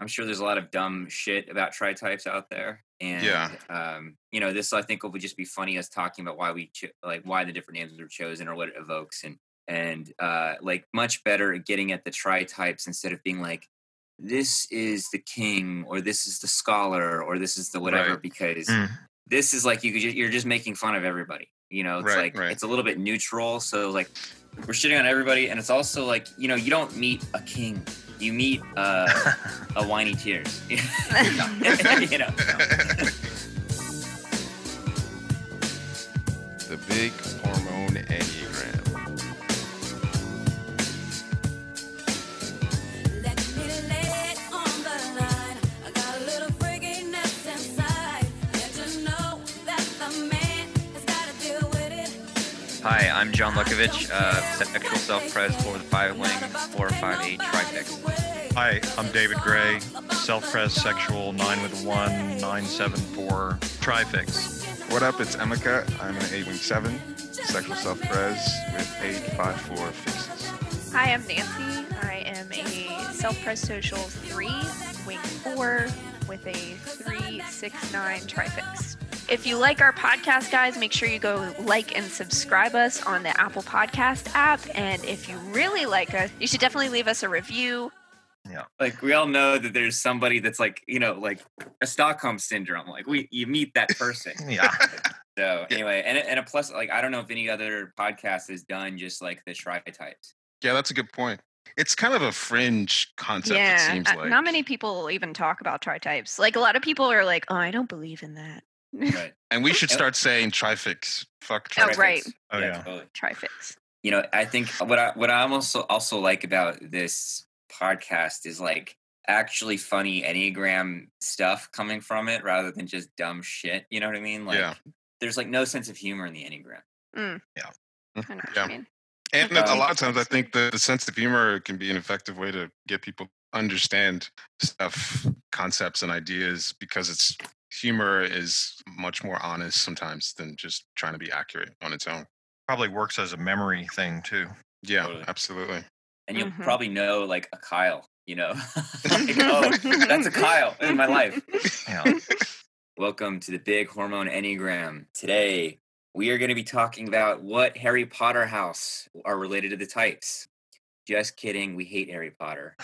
I'm sure there's a lot of dumb shit about tri types out there, and Yeah. um, you know, this I think will just be funny us talking about why we cho- like why the different names were chosen or what it evokes, and and uh, like much better at getting at the tri types instead of being like this is the king or this is the scholar or this is the whatever Right. because Mm. this is like you could ju- you're just making fun of everybody you know it's Right, like right. it's a little bit neutral so like we're shitting on everybody and it's also like you know you don't meet a king you meet uh, a whiny tears you know the big hormone enneagram. Hi, I'm John Lukovich, uh, sexual self-pres for the five wing 458 trifix. Hi, I'm David Gray, self-pres sexual 9 with 1 974 trifix. What up? It's Emeka. I'm an 8 wing 7, sexual self pres with 854 fixes. Hi, I'm Nancy. I am a self-pres social 3, wing 4, with a 369 trifix. If you like our podcast, guys, make sure you go like and subscribe us on the Apple Podcast app. And if you really like us, you should definitely leave us a review. Yeah. Like we all know that there's somebody that's like you know like a stockholm syndrome like we you meet that person Yeah. so anyway and, and a plus like i don't know if any other podcast has done just like the tri types Yeah, that's a good point. It's kind of a fringe concept. yeah, it seems uh, like not many people even talk about tri-types. Like a lot of people are like, "Oh, I don't believe in that." Right And we should start saying trifix. Fuck trifix. Oh, right. Oh, yeah. totally. Trifix. you know i think what i what i also also like about this podcast is like actually funny enneagram stuff coming from it rather than just dumb shit you know what i mean like Yeah. there's like no sense of humor in the enneagram I know what Yeah. you mean. And a Um, lot of times, I think the, the sense of humor can be an effective way to get people understand stuff, concepts, and ideas because it's humor is much more honest sometimes than just trying to be accurate on its own. Probably works as a memory thing too. Yeah, Totally. absolutely. and you'll Mhm. probably know like a Kyle, you know, like, oh, that's a Kyle in my life. Yeah. Welcome to the Big Hormone Enneagram. Today, we are going to be talking about what Harry Potter house are related to the types. Just kidding, we hate Harry Potter.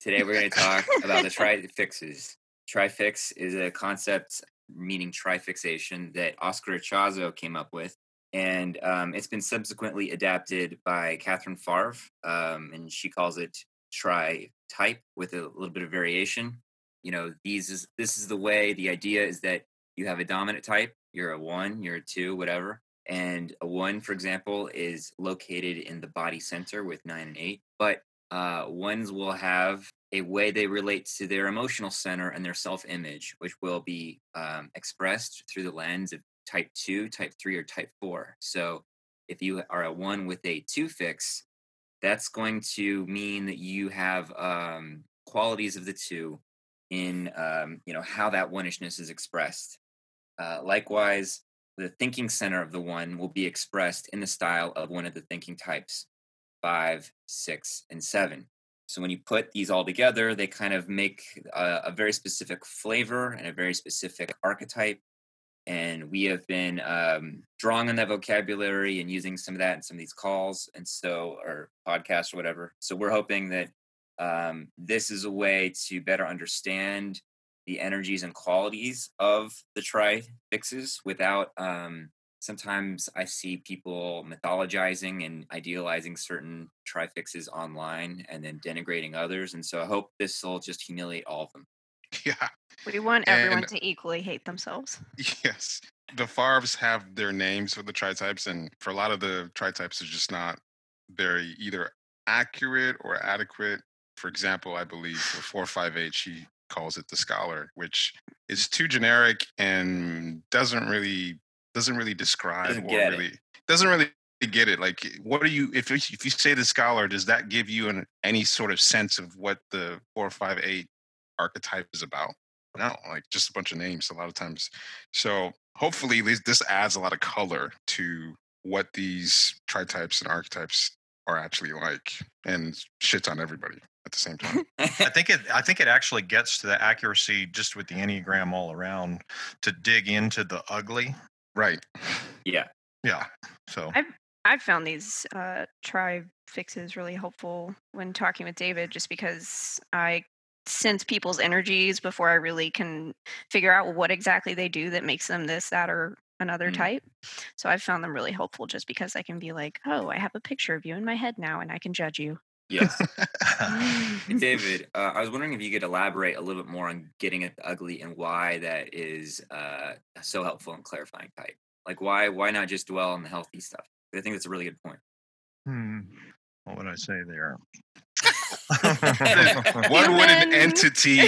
Today, we're going to talk about the trifixes. Trifix is a concept meaning trifixation that Oscar Ichazo came up with. And um, it's been subsequently adapted by Katherine Fauvre, um, and she calls it tri type with a little bit of variation you know these is this is the way the idea is that you have a dominant type you're a one you're a two whatever and a one for example is located in the body center with nine and eight but uh, ones will have a way they relate to their emotional center and their self-image which will be um, expressed through the lens of type two type three or type four so if you are a one with a two fix that's going to mean that you have um, qualities of the two in um, you know how that one-ishness is expressed. Uh, likewise, the thinking center of the one will be expressed in the style of one of the thinking types, five, six, and seven. So when you put these all together, they kind of make a, a very specific flavor and a very specific archetype. And we have been um, drawing on that vocabulary and using some of that in some of these calls, and so or podcasts or whatever. So we're hoping that um, this is a way to better understand the energies and qualities of the tri fixes without um, sometimes i see people mythologizing and idealizing certain trifixes online and then denigrating others and so i hope this will just humiliate all of them Yeah, We want everyone And- to equally hate themselves. yes. The Fauvres have their names for the tri types, and for a lot of the tri types, are just not very either accurate or adequate. For example, I believe for 458, he calls it the scholar, which is too generic and doesn't really doesn't really describe Doesn't or get it. really doesn't really get it. Like, what are you if you- if you say the scholar, does that give you an, any sort of sense of what the 458 archetype is about? No, like just a bunch of names a lot of times. So hopefully this, this adds a lot of color to what these tri-types and archetypes are actually like and shits on everybody. at the same time. I think it. I think it actually gets to the accuracy just with the enneagram all around to dig into the ugly. Right. yeah. Yeah. So I've I've found these uh, try fixes really helpful when talking with David, just because I sense people's energies before I really can figure out what exactly they do that makes them this, that, or another Mm. type. So I've found them really helpful just because I can be like, oh, I have a picture of you in my head now and I can judge you. Yes. David, uh, I was wondering if you could elaborate a little bit more on getting at the ugly and why that is uh, so helpful in clarifying type. Like, why why not just dwell on the healthy stuff? I think that's a really good point. hmm, what would I say there? What would an entity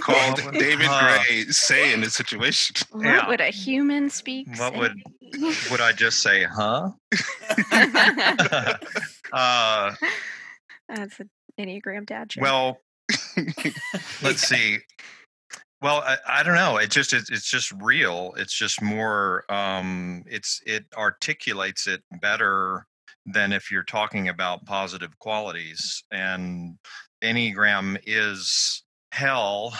called David Gray say in this situation? what Yeah. would a human speak? What say? would would I just say, huh? uh, That's an Enneagram dad joke. well, let's see. Well, I, I don't know. It just it's, it's just real. It's just more. Um, it's it articulates it better than if you're talking about positive qualities. And Enneagram is hell.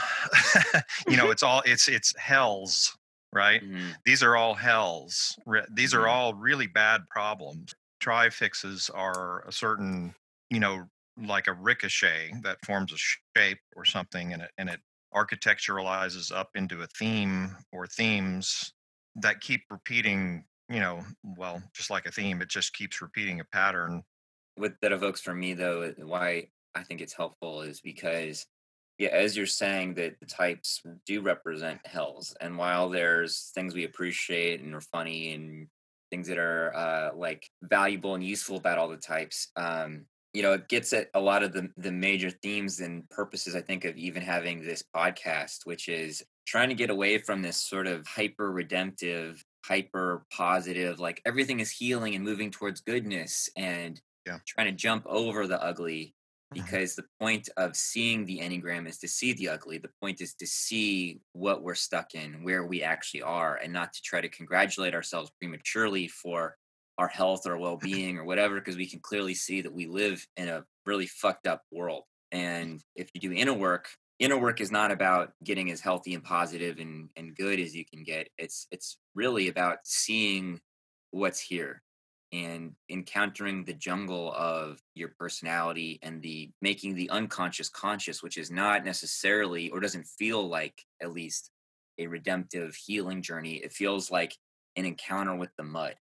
you know, it's all it's it's hells, right? Mhm. these are all hells. These are Mhm. all really bad problems. Trifixes are a certain, you know, like a ricochet that forms a shape or something, and it and it architecturalizes up into a theme or themes that keep repeating. You know, well, just like a theme, it just keeps repeating a pattern. what that evokes for me though why i think it's helpful is because yeah as you're saying that the types do represent hells and while there's things we appreciate and are funny and things that are uh, like valuable and useful about all the types um you know it gets at a lot of the the major themes and purposes i think of even having this podcast which is trying to get away from this sort of hyper redemptive hyper positive like everything is healing and moving towards goodness and Yeah. trying to jump over the ugly Mhm. because the point of seeing the enneagram is to see the ugly the point is to see what we're stuck in where we actually are and not to try to congratulate ourselves prematurely for our health or well-being or whatever because we can clearly see that we live in a really fucked up world. And if you do inner work inner work is not about getting as healthy and positive and, and good as you can get. It's it's really about seeing what's here and encountering the jungle of your personality and the making the unconscious conscious which is not necessarily or doesn't feel like at least a redemptive healing journey. It feels like an encounter with the mud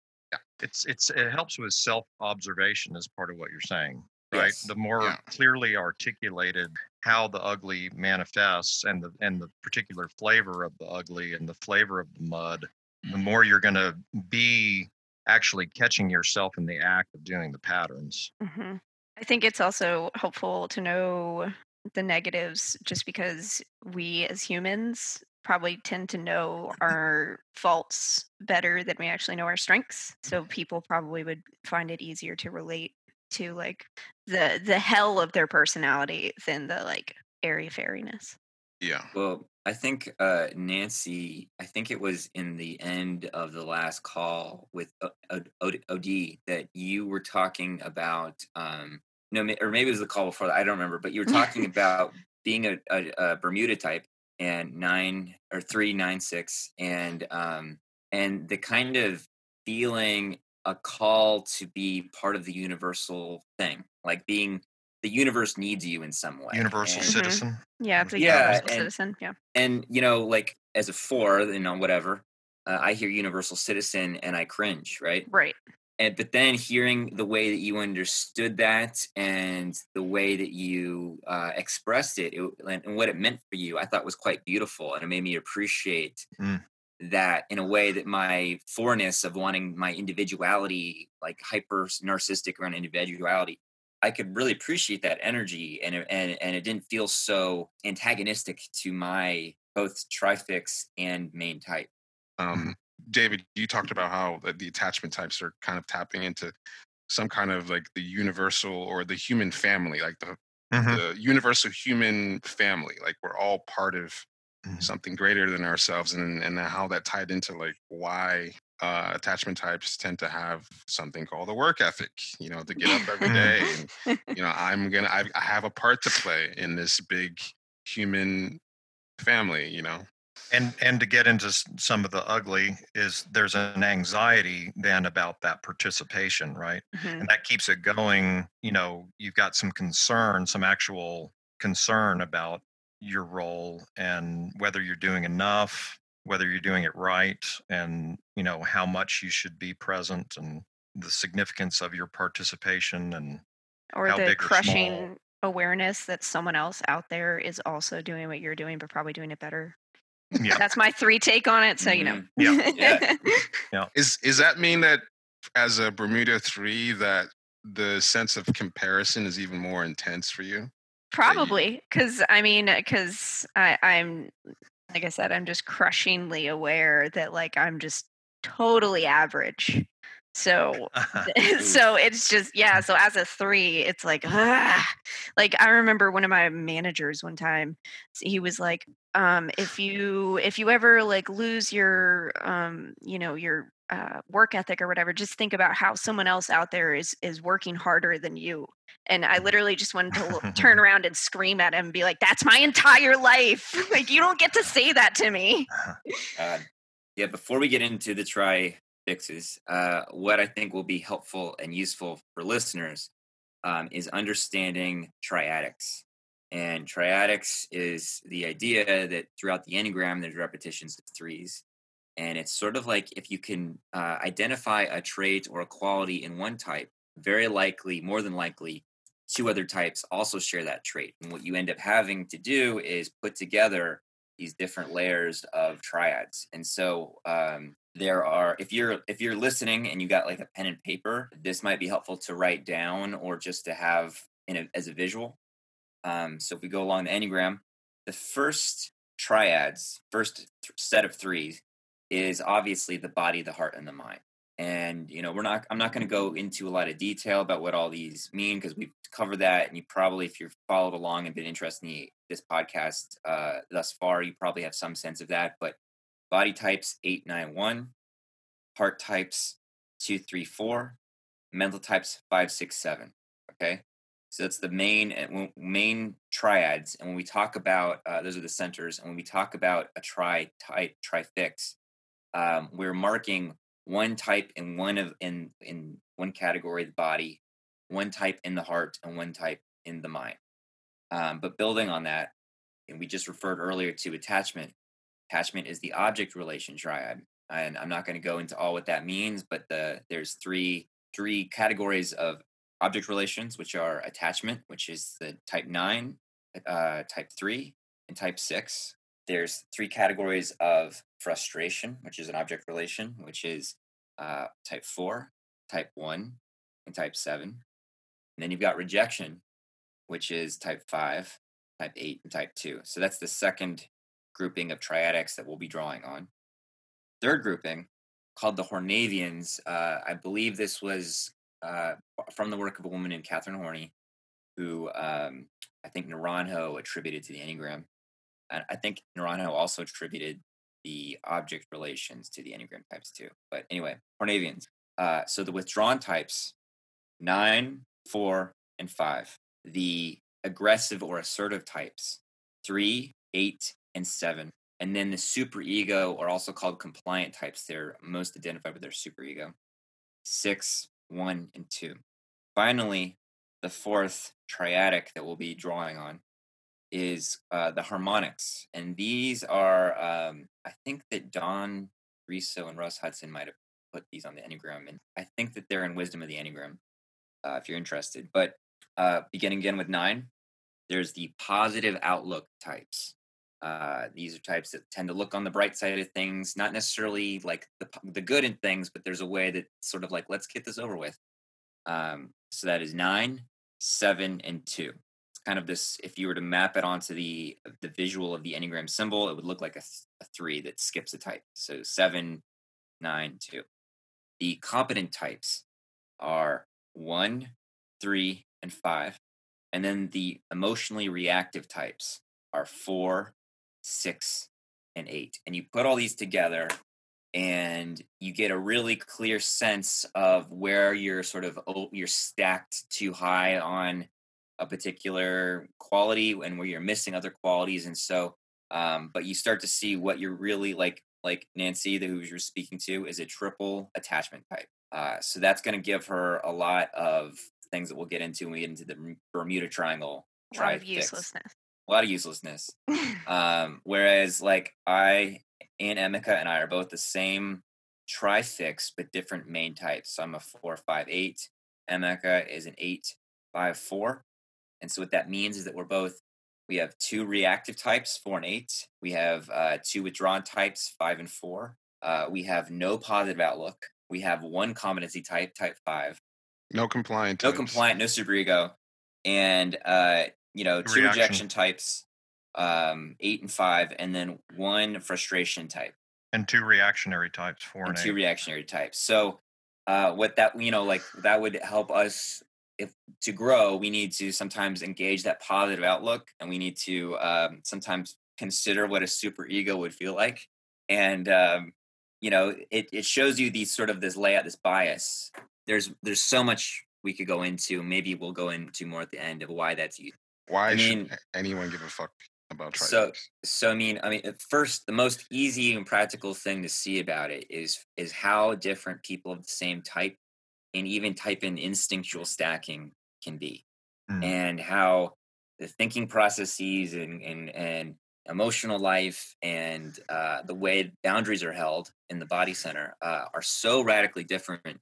It's it's it helps with self observation as part of what you're saying, right? Yes. The more Yeah. clearly articulated how the ugly manifests and the and the particular flavor of the ugly and the flavor of the mud, the more you're going to be actually catching yourself in the act of doing the patterns. hmm I think it's also helpful to know the negatives just because we as humans probably tend to know our faults better than we actually know our strengths. So people probably would find it easier to relate to like the the hell of their personality than the like airy fairiness. Yeah. Well, I think uh, Nancy, I think it was in the end of the last call with O- O- O- OD that you were talking about. Um, no, or maybe it was the call before that. I don't remember, but you were talking about being a, a, a Bermuda type and nine or three nine six, and um, and the kind of feeling a call to be part of the universal thing, like being the universe needs you in some way. Universal and- Mhm. citizen. Yeah, it's a Yeah, universal and- citizen. Yeah. and you know like as a four you know whatever uh, i hear universal citizen and i cringe right Right. And but then hearing the way that you understood that and the way that you uh, expressed it, it and, and what it meant for you i thought was quite beautiful and it made me appreciate Mm. that in a way that my fourness of wanting my individuality like hyper narcissistic around individuality I could really appreciate that energy, and and and it didn't feel so antagonistic to my both trifix and main type. Um, David, you talked about how the, the attachment types are kind of tapping into some kind of like the universal or the human family, like the Mhm. the universal human family. Like we're all part of Mhm. something greater than ourselves, and and how that tied into like why uh, attachment types tend to have something called a work ethic. You know, to get up every day, and you know, I'm gonna I, I have a part to play in this big human family. You know, and and to get into some of the ugly is there's an anxiety then about that participation right Mhm. and that keeps it going you know you've got some concern some actual concern about your role and whether you're doing enough whether you're doing it right and you know how much you should be present and the significance of your participation and or how the big or small. crushing awareness that someone else out there is also doing what you're doing but probably doing it better yeah that's my three take on it so you know Mhm. Yeah. yeah is is that mean that as a Bermuda three that the sense of comparison is even more intense for you? probably because i mean because i'm like i said i'm just crushingly aware that like i'm just totally average so so it's just yeah so as a three it's like ah. like i remember one of my managers one time he was like um if you if you ever like lose your um you know your uh, work ethic or whatever just think about how someone else out there is is working harder than you. And i literally just wanted to turn around and scream at him and be like that's my entire life. Like you don't get to say that to me. Uh, yeah, before we get into the try fixes, uh, what I think will be helpful and useful for listeners um, is understanding triadics. And triadics is the idea that throughout the Enneagram, there's repetitions of threes. And it's sort of like if you can uh, identify a trait or a quality in one type, very likely, more than likely, two other types also share that trait. And what you end up having to do is put together these different layers of triads. And so um, there are if you're if you're listening and you got like a pen and paper, this might be helpful to write down or just to have in a, as a visual. Um, so if we go along the enneagram, the first triads, first th- set of three, is obviously the body, the heart, and the mind. And you know, we're not. I'm not going to go into a lot of detail about what all these mean because we've covered that. And you probably, if you've followed along and been interested in the, this podcast uh, thus far, you probably have some sense of that. But body types eight, nine, one, heart types two, three, four, mental types five, six, seven. Okay, so that's the main uh, main triads. And when we talk about uh, those are the centers, and when we talk about a tri type trifix, um, we're marking one type in one of in in one category of the body, one type in the heart, and one type in the mind. Um, but building on that, and we just referred earlier to attachment. Attachment is the object relation triad, and I'm not going to go into all what that means, but the there's three three categories of object relations, which are attachment, which is the type nine, uh, type three, and type six. There's three categories of frustration, which is an object relation, which is uh, type four, type one, and type seven. And then you've got rejection, which is type five, type eight, and type two. So that's the second grouping of triadics that we'll be drawing on. Third grouping, called the Hornevians. Uh, I believe this was uh, from the work of a woman named Catherine Horney, who um, I think Naranjo attributed to the Enneagram. And I think Naranjo also attributed the object relations to the Enneagram types too. But anyway, Hornevians. Uh, so the withdrawn types, nine, four, and five. The aggressive or assertive types, three, eight, and seven. And then the superego, or also called compliant types, they're most identified with their superego, six, one, and two. Finally, the fourth triadic that we'll be drawing on is uh, the harmonics. And these are, um, I think that Don Riso and Russ Hudson might have put these on the Enneagram. And I think that they're in Wisdom of the Enneagram uh, if you're interested. But uh, beginning again with nine, there's the positive outlook types. Uh, these are types that tend to look on the bright side of things, not necessarily like the the good in things, but there's a way that sort of like let's get this over with. Um, so that is nine, seven, and two. It's kind of this. If you were to map it onto the the visual of the enneagram symbol, it would look like a, th- a three that skips a type. So seven, nine, two. The competent types are one, three, and five. And then the emotionally reactive types are four, six, and eight. And you put all these together and you get a really clear sense of where you're sort of you're stacked too high on a particular quality and where you're missing other qualities and so um, but you start to see what you're really like like nancy the who you're speaking to is a triple attachment type uh, so that's going to give her a lot of things that we'll get into when we get into the bermuda triangle A lot of uselessness. A lot of uselessness um, whereas like I and Emeka and I are both the same trifix but different main types. So I'm a four five eight. Emeka is an eight five four. And so what that means is that we're both we have two reactive types, four and eight. We have uh, two withdrawn types, five and four. Uh, we have no positive outlook. We have one competency type, type five. No compliant. No types. compliant, no superego, and uh, you know two Reaction. rejection types, um, eight and five, and then one frustration type and two reactionary types, four and and, two reactionary types. So, uh, what that you know, like that would help us if to grow. We need to sometimes engage that positive outlook, and we need to um, sometimes consider what a super ego would feel like. And um, you know, it it shows you these sort of this layout, this bias. There's there's so much we could go into. Maybe we'll go into more at the end of why that's. Why I mean- should anyone give a fuck about So- so i mean i mean at first the most easy and practical thing to see about it is is how different people of the same type and even type in instinctual stacking can be Mm. and how the thinking processes and and, and emotional life and uh, the way boundaries are held in the body center uh, are so radically different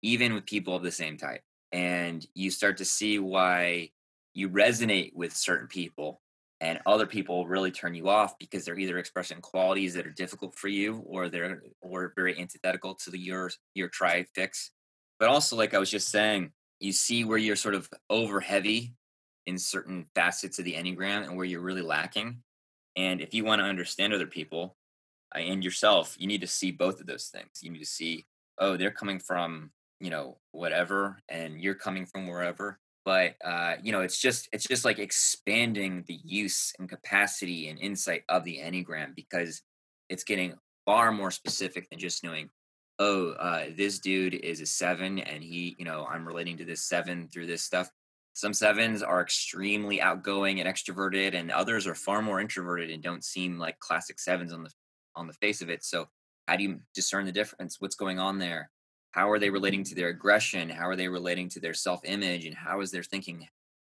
even with people of the same type and you start to see why you resonate with certain people and other people really turn you off because they're either expressing qualities that are difficult for you or they're or very antithetical to the your your try fix but also like i was just saying you see where you're sort of over heavy in certain facets of the enneagram and where you're really lacking and if you want to understand other people uh, and yourself you need to see both of those things. You need to see oh they're coming from you know whatever and you're coming from wherever but uh, you know it's just it's just like expanding the use and capacity and insight of the enneagram because it's getting far more specific than just knowing oh uh, this dude is a seven and he you know i'm relating to this seven through this stuff. Some sevens are extremely outgoing and extroverted and others are far more introverted and don't seem like classic sevens on the on the face of it so how do you discern the difference? What's going on there how are they relating to their aggression how are they relating to their self-image and how is their thinking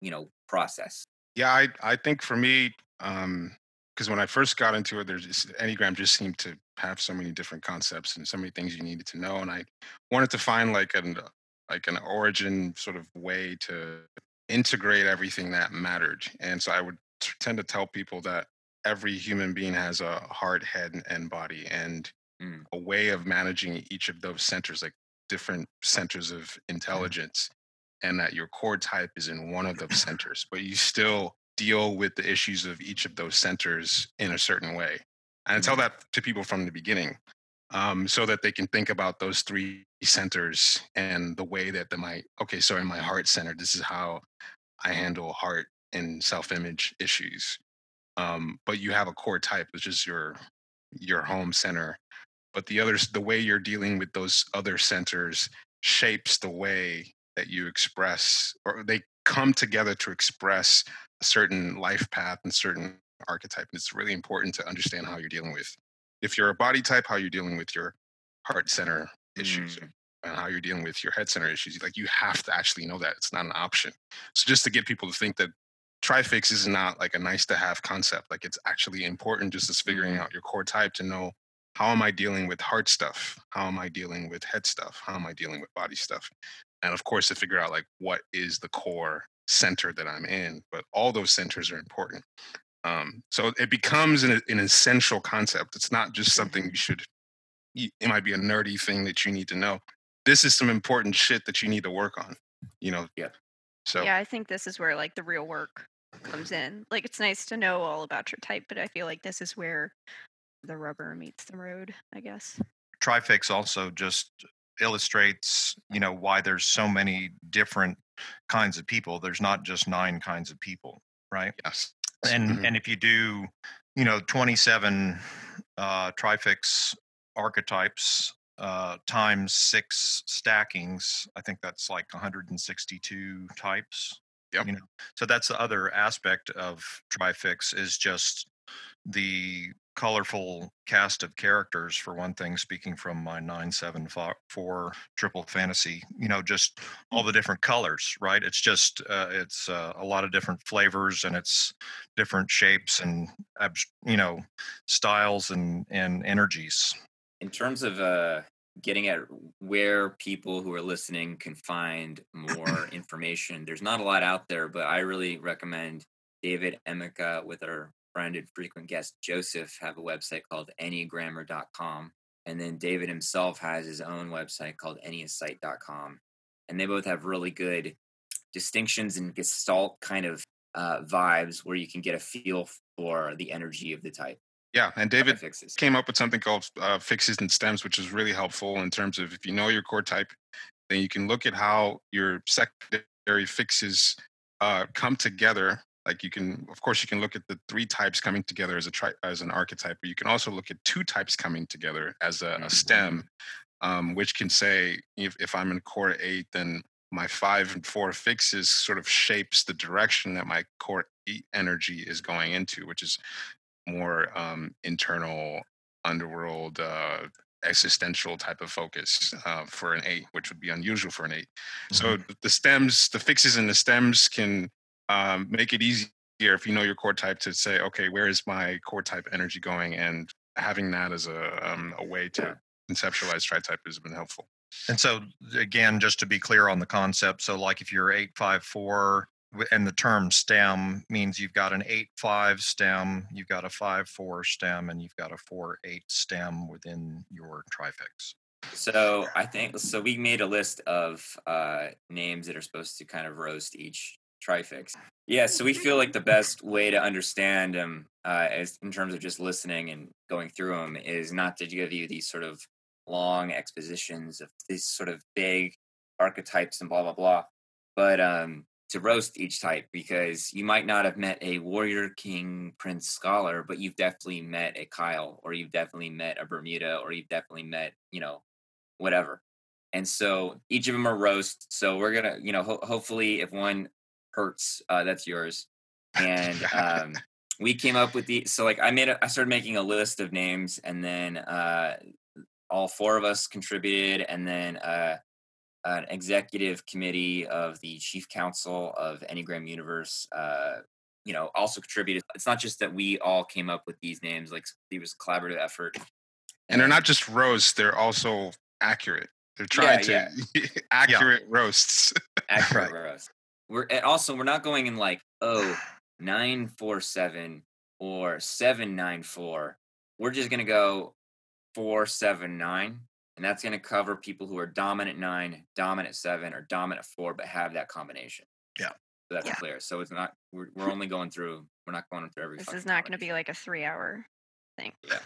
you know process Yeah, I I think for me, because when I first got into it, there's just, Enneagram just seemed to have so many different concepts and so many things you needed to know, and I wanted to find like an like an origin sort of way to integrate everything that mattered. And so I would tend to tell people that every human being has a heart, head, and- and body, and Mm. a way of managing each of those centers, like different centers of intelligence, and that your core type is in one of those centers, but you still deal with the issues of each of those centers in a certain way. And I tell that to people from the beginning um, so that they can think about those three centers and the way that they might, okay, so in my heart center, this is how I handle heart and self image issues. Um, but you have a core type, which is your your home center. But the others, the way you're dealing with those other centers shapes the way that you express, or they come together to express a certain life path and certain archetype. And it's really important to understand how you're dealing with. If you're a body type, how you're dealing with your heart center issues Mm. and how you're dealing with your head center issues. Like you have to actually know that it's not an option. So just to get people to think that trifix is not like a nice to have concept. Like it's actually important just as figuring Mhm. out your core type to know how am I dealing with heart stuff? How am I dealing with head stuff? How am I dealing with body stuff? And of course to figure out like what is the core center that I'm in. But all those centers are important. Um, so it becomes an, an essential concept. It's not just something you should. It might be a nerdy thing that you need to know. This is some important shit that you need to work on. You know. Yeah. So Yeah, I think this is where like the real work comes in. Like it's nice to know all about your type, but I feel like this is where the rubber meets the road, I guess. Trifix also just illustrates, you know, why there's so many different kinds of people. There's not just nine kinds of people, right? yes. and Mhm. and if you do you know 27 uh, trifix archetypes uh, times six stackings. I think that's like 162 types. Yep. You know, so that's the other aspect of trifix is just the colorful cast of characters for one thing speaking from my 974 triple fantasy you know just all the different colors right? It's just uh, it's uh, a lot of different flavors and it's different shapes and you know styles and and energies. In terms of uh, getting at where people who are listening can find more information, there's not a lot out there, but I really recommend David Emeka with our friend and frequent guest Joseph have a website called Enneagrammar.com. And then David himself has his own website called Anyasite.com. And they both have really good distinctions and gestalt kind of uh, vibes where you can get a feel for the energy of the type. Yeah, and David came up with something called uh, fixes and stems, which is really helpful in terms of if you know your core type, then you can look at how your secondary fixes uh, come together. Like you can, of course, you can look at the three types coming together as a tri- as an archetype, but you can also look at two types coming together as a, a stem, um, which can say if, if I'm in core eight, then my five and four fixes sort of shapes the direction that my core eight energy is going into, which is more um, internal underworld uh, existential type of focus uh, for an eight, which would be unusual for an 8 So the stems, the fixes and the stems can um, make it easier if you know your core type to say, okay, where is my core type energy going, and having that as a um, a way to conceptualize tri-type has been helpful. And so again, just to be clear on the concept, so like if you're eight five four and the term stem means you've got an eight five stem, you've got a five four stem, and you've got a four eight stem within your trifix. So I think so. We made a list of uh, names that are supposed to kind of roast each trifix. Yeah, so we feel like the best way to understand them, uh, as in terms of just listening and going through them, is not to give you these sort of long expositions of these sort of big archetypes and blah blah blah, but um, to roast each type because you might not have met a warrior king prince scholar, but you've definitely met a Kyle, or you've definitely met a Bermuda, or you've definitely met you know whatever. And so each of them are roast. So we're gonna, you know, ho- hopefully if one hurts, uh, that's yours. And um, we came up with the so like I made a, I started making a list of names, and then uh, all four of us contributed, and then uh, an executive committee of the chief council of Enneagram Universe. Uh, you know, also contributed. It's not just that we all came up with these names; like it was a collaborative effort. And they're not just roasts; they're also accurate. They're trying Yeah, to accurate roasts. accurate roast. We're and also we're not going in like oh nine four seven or seven nine four. We're just gonna go four seven nine, and that's gonna cover people who are dominant nine, dominant seven, or dominant four, but have that combination. Yeah. So that's Yeah. clear. So it's not we're, we're only going through. We're not going through every. This is not going to be like a three hour thing. Yeah.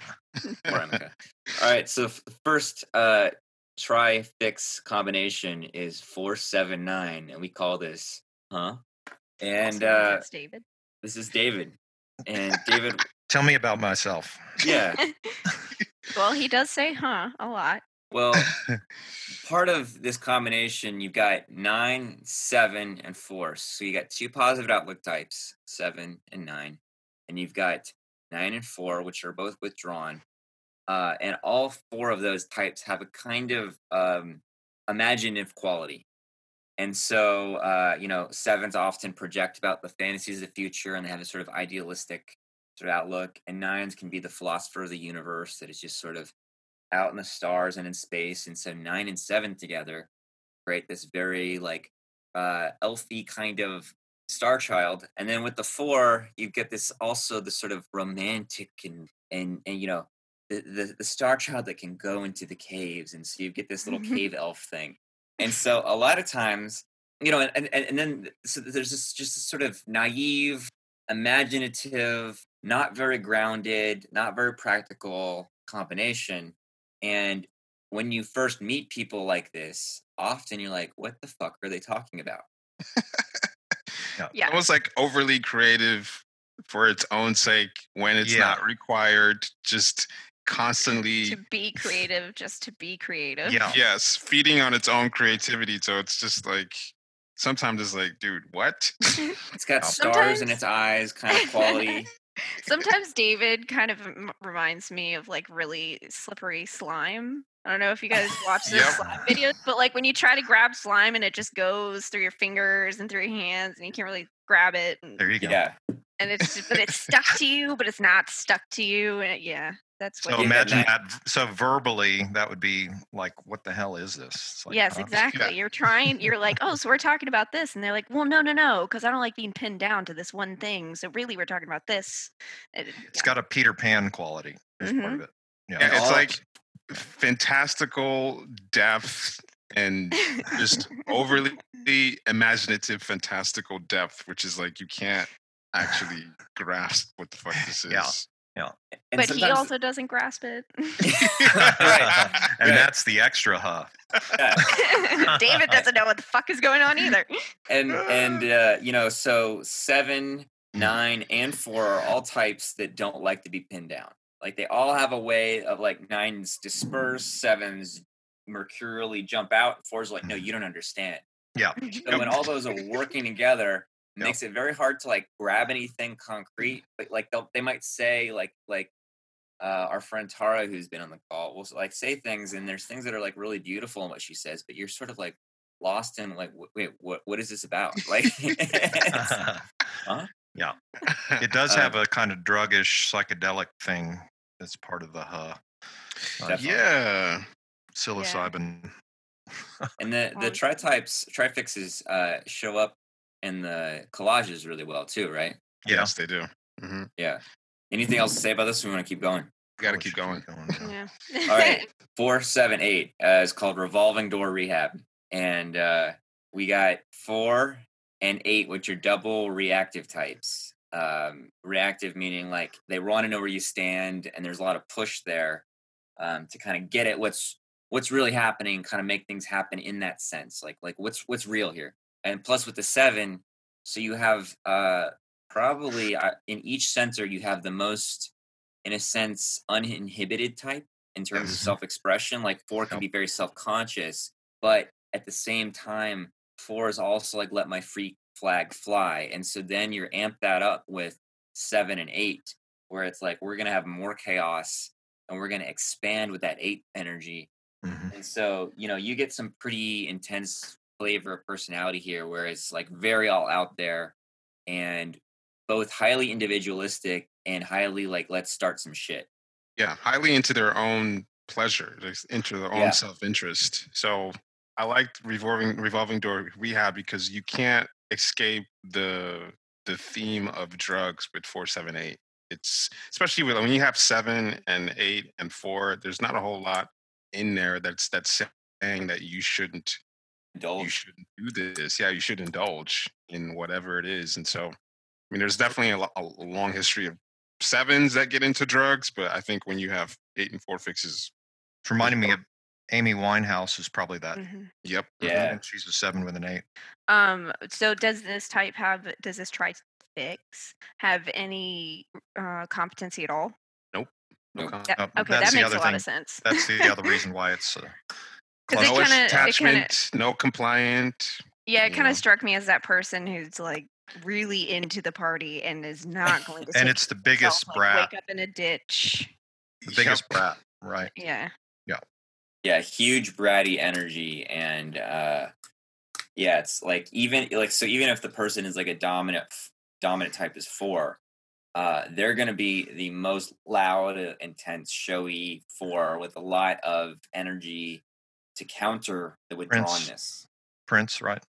All right, so f- first uh try fix combination is four seven nine, and we call this huh? And Also, uh that's David. this is David. And David, Tell me about myself. yeah. Well, he does say huh a lot. Well, part of this combination, you've got nine, seven, and four. So you got two positive outlook types, seven and nine, and you've got nine and four, which are both withdrawn. Uh, and all four of those types have a kind of um, imaginative quality. And so, uh, you know, sevens often project about the fantasies of the future and they have a sort of idealistic sort of outlook. And nines can be the philosopher of the universe that is just sort of out in the stars and in space. And so nine and seven together create this very like uh elfy kind of star child. And then with the four, you get this also the sort of romantic and and and you know the, the the star child that can go into the caves and so you get this little cave elf thing. And so a lot of times, you know, and and, and then so there's this just this sort of naive, imaginative, not very grounded, not very practical combination. And when you first meet people like this, often you're like, what the fuck are they talking about? Yeah. Almost like overly creative for its own sake when it's Yeah. not required. Just constantly to be creative, just to be creative. Yeah. yes feeding on its own creativity. So it's just like sometimes it's like, dude, what? It's got stars in its eyes, kind of quality. Sometimes David kind of m- reminds me of like really slippery slime. I don't know if you guys watch those Yep. slime videos, but like when you try to grab slime and it just goes through your fingers and through your hands and you can't really grab it and, There you go. yeah. and it's just, but it's stuck to you, but it's not stuck to you. And it- yeah, that's what. So imagine that- that. So verbally, that would be like, "What the hell is this?" Like, yes, oh, huh? exactly. You're trying. You're like, oh, so we're talking about this, and they're like, well, no, no, no, because I don't like being pinned down to this one thing. So really, we're talking about this. It- It's got a Peter Pan quality. Is part mm-hmm. of it. Yeah. Yeah, it's like fantastical depth and just overly imaginative fantastical depth, which is like you can't actually grasp what the fuck this is. Yeah. And but he sometimes- also doesn't grasp it. Right. and Right. that's the extra huh. yeah. David doesn't know what the fuck is going on either. and and uh, you know, so seven, nine, and four are all types that don't like to be pinned down. Like they all have a way of like nines disperse, sevens mercurially jump out. Fours like, no, you don't understand. Yeah. So when all those are working together, it Yep. makes it very hard to like grab anything concrete. But like they'll, they might say like like uh, our friend Tara, who's been on the call, will like say things, and there's things that are like really beautiful in what she says, but you're sort of like lost in like, "Wait, wait, what what is this about? Like, Huh? Yeah. It does Uh, have a kind of druggish psychedelic thing that's part of the huh. Uh, yeah. psilocybin. and the the Um, tri types trifixes uh, show up in the collages really well too, right? Yes, they do. hmm Yeah. Anything else to say about this? We want to keep going. Got to keep should going. yeah. Yeah. All right. four, seven, eight uh, is called revolving door rehab, and uh, we got four and eight, which are double reactive types. Um, reactive meaning like they want to know where you stand, and there's a lot of push there um, to kind of get at what's what's really happening, kind of make things happen in that sense, like like what's what's real here. And plus with the seven, so you have uh, probably uh, in each center you have the most, in a sense, uninhibited type in terms of self-expression like four can be very self-conscious but at the same time four is also like let my freak flag fly and so then you're amp that up with seven and eight where it's like we're gonna have more chaos and we're gonna expand with that eight energy Mhm. and so you know you get some pretty intense flavor of personality here where it's like very all out there and both highly individualistic and highly like let's start some shit Yeah, highly into their own pleasure, into their own Yeah. self-interest. So I liked revolving revolving door rehab because you can't escape the the theme of drugs with four seven eight. It's especially with when you have seven and eight and four. There's not a whole lot in there that's that's saying that you shouldn't you shouldn't do this. Yeah, you should indulge in whatever it is. And so, I mean, there's definitely a, a long history of sevens that get into drugs, but I think when you have eight and four fixes, It's reminding me of Amy Winehouse is probably that. Mhm. yep. mhm. Yeah. She's a seven with an eight. Um. So does this type have? Does this trifix have any uh, competency at all? No Nope. That, Uh, okay, that makes a lot thing. of sense. That's the other reason why it's. Uh, no it kinda- it kinda- attachment, no compliant. Yeah, it kind of struck me as that person who's like really into the party and is not going to. and it's the himself, biggest like, brat. Wake up in a ditch. The biggest Yep. brat, right? Yeah. yeah Yeah, huge bratty energy and uh yeah it's like even like so even if the person is like a dominant dominant type is four uh they're gonna be the most loud uh, intense showy four with a lot of energy to counter the Prince. withdrawnness Prince, right?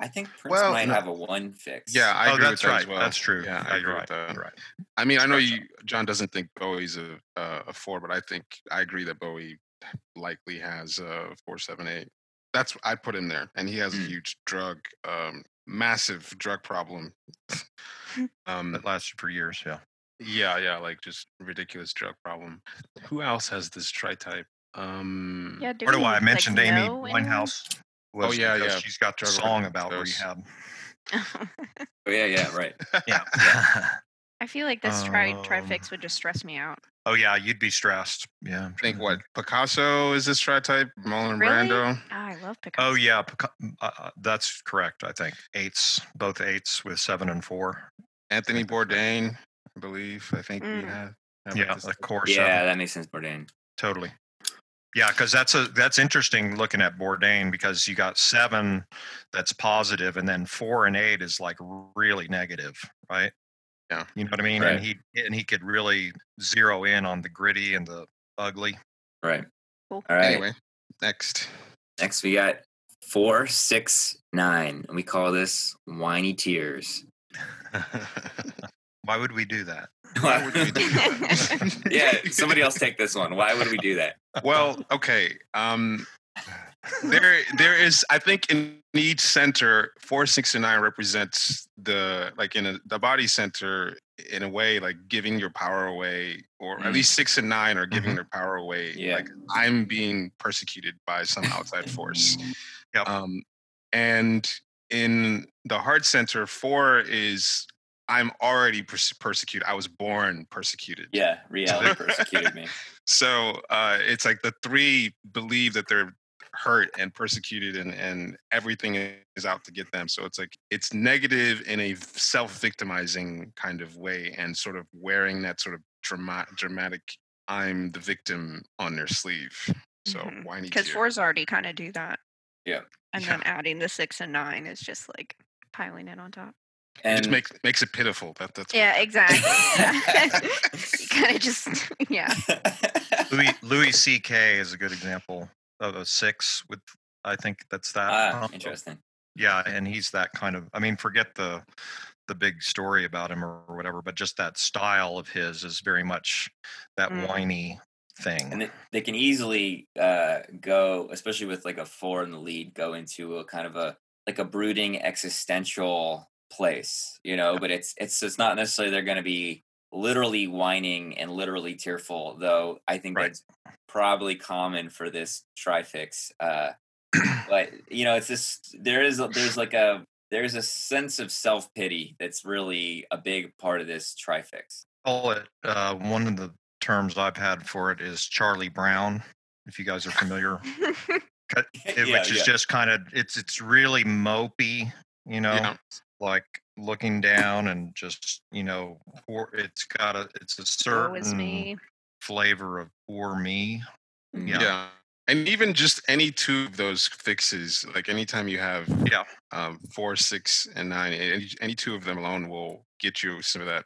i think prince Well, might no. have a one fix Yeah, I oh, agree that's with that right. as well. That's true. Yeah, Yeah, I agree right. with that. Right. I mean, I know you, John doesn't think Bowie's a a, a four, but I think I agree that Bowie likely has a four, seven, eight. That's I put him there, and he has a Mm. huge drug, um, massive drug problem. um, That lasted for years. Yeah. yeah, yeah, like just ridiculous drug problem. Who else has this tri-type? Um, Yeah. Do Or do we, I like, mentioned Amy know anyone? Winehouse? Was yeah, because yeah, She's got the drug song overdose. about rehab. oh yeah yeah right Yeah. I feel like this tri Um, trifix would just stress me out. Oh yeah, you'd be stressed. Yeah. I think what Picasso is this tri type. Marlon Really? Brando. Oh, I love Picasso. Oh yeah, Pica- uh, uh, that's correct. I think eights, both eights with seven and four. Anthony Bourdain, I believe. I think we Mm. have. have Yeah, this- of course. Yeah, that makes sense, Bourdain. totally. Yeah, because that's a that's interesting looking at Bourdain because you got seven that's positive, and then four and eight is like really negative, right? Yeah. you know what I mean. Right. And he and he could really zero in on the gritty and the ugly. Right. Cool. All right. Anyway, next. Next, we got four, six, nine, and we call this whiny tears. Why would we do that? Why would we do that? yeah, somebody else take this one. Why would we do that? well, okay. Um, there, there is. I think in each center, four, six, and nine represents the like in a, the body center in a way, like giving your power away, or Mm. at least six and nine are giving Mhm. their power away. Yeah. Like I'm being persecuted by some outside force. Yep. Um, and in the heart center, four is I'm already pers- persecuted. I was born persecuted. Yeah, reality persecuted me. So uh, it's like the three believe that they're hurt and persecuted, and and everything is out to get them. So it's like it's negative in a self-victimizing kind of way, and sort of wearing that sort of drama- dramatic "I'm the victim" on their sleeve. So Mhm. whiny Because tear. fours already kind of do that. Yeah. And Yeah. then adding the six and nine is just like piling it on top. It And just makes makes it pitiful. That that's what- Yeah, exactly. you kind of just, yeah. Louis Louis C.K. is a good example of a six with. I think that's that. ah, um, interesting. Yeah, and he's that kind of. I mean, forget the the big story about him or, or whatever, but just that style of his is very much that Mm. whiny thing. And they, they can easily uh, go, especially with like a four in the lead, go into a kind of a like a brooding existential place, you know. But it's it's it's not necessarily they're going to be literally whining and literally tearful, though. I think Right. that's probably common for this trifix. Uh, but you know, it's just there is there's like a there's a sense of self pity that's really a big part of this trifix. call it uh, one of the terms I've had for it is Charlie Brown. If you guys are familiar, it- Yeah, which is yeah. just kind of it's it's really mopey, you know, Yeah. Like looking down and just you know, poor, it's got a it's a certain me. flavor of poor me. Mm. Yeah. yeah. And even just any two of those fixes, like anytime you have Yeah. um, four, six, and nine, any, any two of them alone will get you some of that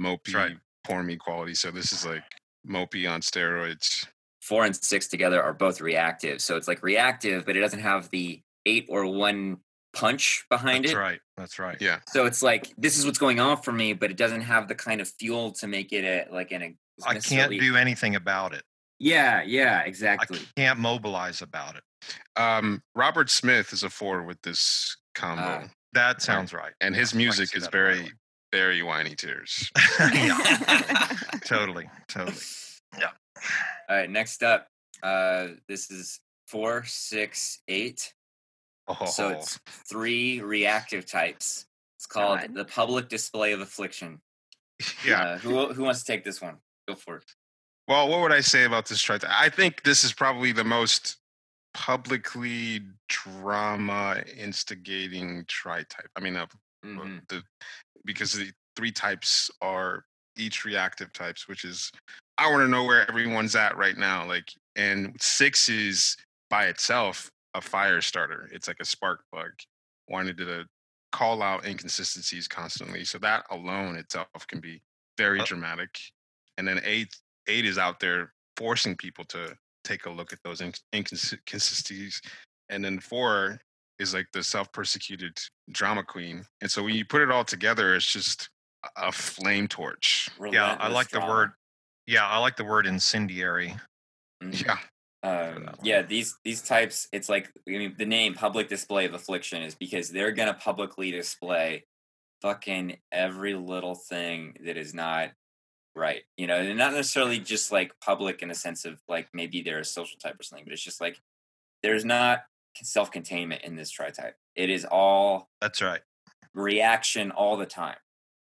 mopey, right. poor me quality. So this is like mopey on steroids. four and six together are both reactive. So it's like reactive, but it doesn't have the eight or one punch behind it. That's it. right. That's right. Yeah. So it's like this is what's going on for me, but it doesn't have the kind of fuel to make it a like an. a- I can't do anything about it. Yeah, yeah, Exactly. I exactly. can't mobilize about it. Um, Robert Smith is a four with this combo, Ah. That sounds right. and his I music is that right very, very whiny tears. Yeah, totally, totally. Yeah. All right, next up, uh, this is four, six, eight. Oh, So it's three reactive types. It's called God. the public display of affliction. yeah. Uh, who who wants to take this one? Go for it. Well, what would I say about this tri? I think this is probably the most publicly drama instigating tri type. I mean, uh, Mhm. the because the three types are each reactive types, which is I want to know where everyone's at right now. Like, and six is by itself a fire starter. It's like a spark plug, wanting to call out inconsistencies constantly. So that alone itself can be very dramatic. And then eight eight is out there forcing people to take a look at those inc- inconsistencies. And then four is like the self persecuted drama queen. And so when you put it all together, it's just a- flame torch. Yeah, I like the word. Yeah, I like the word incendiary. Mhm. Yeah. Um, yeah, these these types, it's like I mean, the name "public display of affliction" is because they're gonna publicly display fucking every little thing that is not right. You know, and not necessarily just like public in a sense of like maybe they're a social type or something, but it's just like there's not self containment in this tri type. It is all That's right. reaction all the time.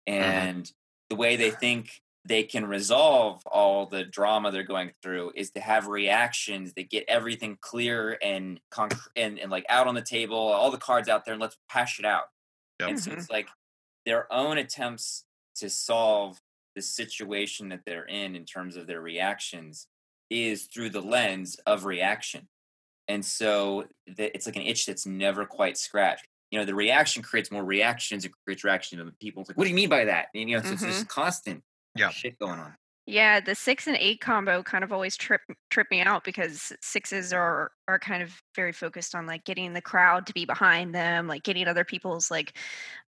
Mm-hmm. And the way they think they can resolve all the drama they're going through is to have reactions that get everything clear and conc- and, and like out on the table, all the cards out there, and let's hash it out. Yep. And so it's like their own attempts to solve the situation that they're in in terms of their reactions is through the lens of reaction. And so the, it's like an itch that's never quite scratched. You know, the reaction creates more reactions, it creates reaction of people. It's like, what do you mean by that? And, you know, so it's mm-hmm. just constant Yeah. shit going on. Yeah, the six and eight combo kind of always trip trip me out because sixes are are kind of very focused on like getting the crowd to be behind them, like getting other people's like,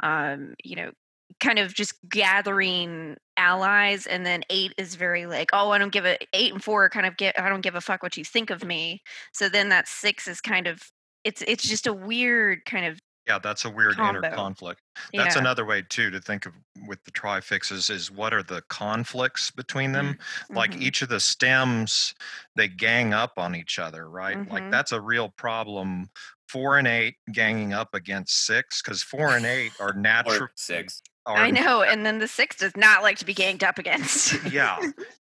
um, you know, kind of just gathering allies. And then eight is very like, oh, I don't give a eight and four kind of get, I don't give a fuck what you think of me. So then that six is kind of it's it's just a weird kind of Yeah, that's a weird inner conflict. That's yeah. another way too to think of with the trifixes is what are the conflicts between them? Like Mhm. each of the stems, they gang up on each other, right? Like Mhm. that's a real problem. Four and eight ganging up against six because four and eight are natural. Six. Are, I know, and then the six does not like to be ganged up against. yeah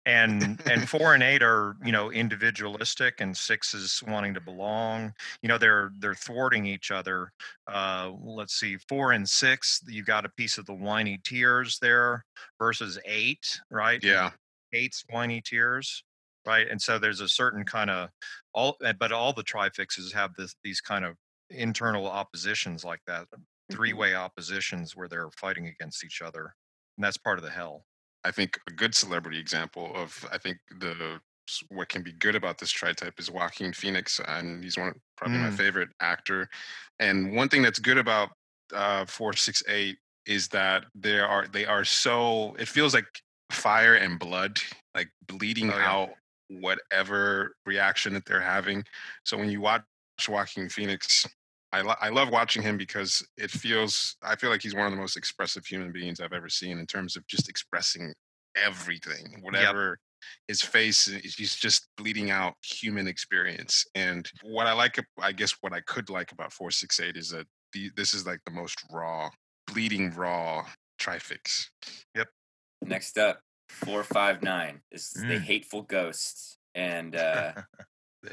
and and four and eight are you know individualistic and six is wanting to belong. You know they're they're thwarting each other. Uh let's see four and six you got a piece of the whiny tears there versus eight right? Yeah. eight's whiny tears right? And so there's a certain kind of all uh, but all the trifixes have this these kind of internal oppositions like that three-way oppositions where they're fighting against each other and that's part of the hell I think a good celebrity example of I think the what can be good about this tri-type is Joaquin Phoenix, and he's one of, probably my Mm. favorite actor. And one thing that's good about uh, four six eight is that they are they are so it feels like fire and blood, like bleeding Oh, yeah. out whatever reaction that they're having. So when you watch Joaquin Phoenix. I, lo- I love watching him because it feels I feel like he's one of the most expressive human beings I've ever seen in terms of just expressing everything, whatever his face is, he's just bleeding out human experience. And what I like, I guess, what I could like about 468 is that the, this is like the most raw, bleeding raw trifix. Yep. Next up, four five nine. Is the Mm. hateful ghost. And uh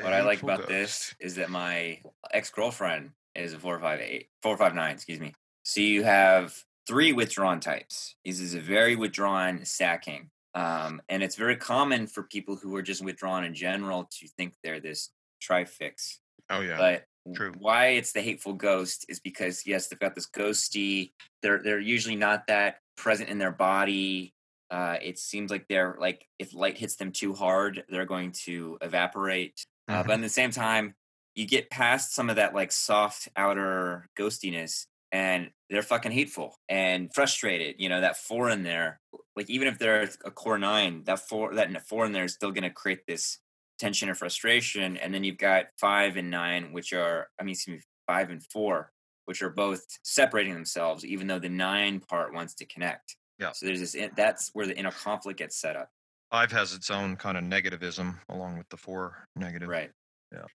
what I like about this is that my ex girlfriend is a four five eight, four five nine, excuse me. So you have three withdrawn types. This is a very withdrawn sacking, Um, and it's very common for people who are just withdrawn in general to think they're this trifix. Oh yeah, But True. why it's the hateful ghost is because yes, they've got this ghosty. They're they're usually not that present in their body. Uh, it seems like they're like if light hits them too hard, they're going to evaporate. Uh, but at the same time, you get past some of that like soft outer ghostiness, and they're fucking hateful and frustrated. You know that four in there, like even if they're a core nine, that four that four in there is still going to create this tension and frustration. And then you've got five and nine, which are, I mean, excuse me, five and four, which are both separating themselves, even though the nine part wants to connect. Yeah. So there's this, that's where the inner conflict gets set up. Five has its own kind of negativism along with the four negative. Right.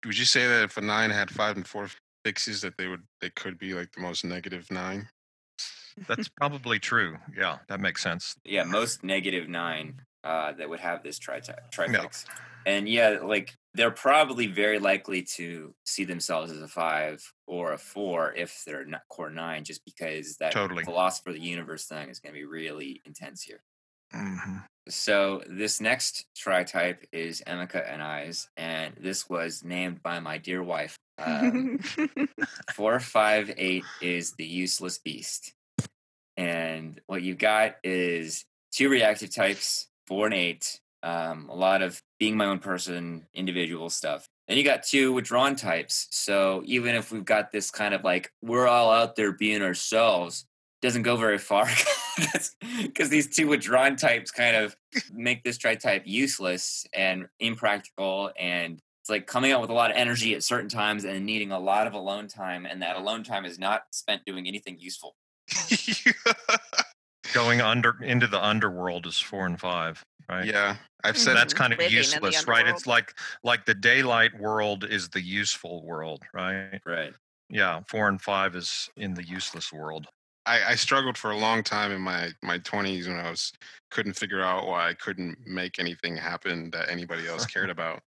Would you say that if a nine had five and four fixes, that they would they could be like the most negative nine? That's probably true. Yeah, that makes sense. Yeah. Most negative nine uh, that would have this tri- trifix. And yeah, like they're probably very likely to see themselves as a five or a four if they're not core nine, just because that Totally. philosopher of the universe thing is going to be really intense here. hmm So this next tri-type is Emeka and I's, and this was named by my dear wife. Um, four five eight is the useless beast, and what you got is two reactive types, four and eight. Um, a lot of being my own person, individual stuff. Then you got two withdrawn types. So even if we've got this kind of like we're all out there being ourselves, doesn't go very far because these two withdrawn types kind of make this tri type useless and impractical and it's like coming out with a lot of energy at certain times and needing a lot of alone time and that alone time is not spent doing anything useful Going under into the underworld is four and five, right? yeah, I've said That's kind of Living useless, right? It's like like the daylight world is the useful world, right? right Yeah, four and five is in the useless world. I, I struggled for a long time in my my 20s when I was couldn't figure out why I couldn't make anything happen that anybody else cared about.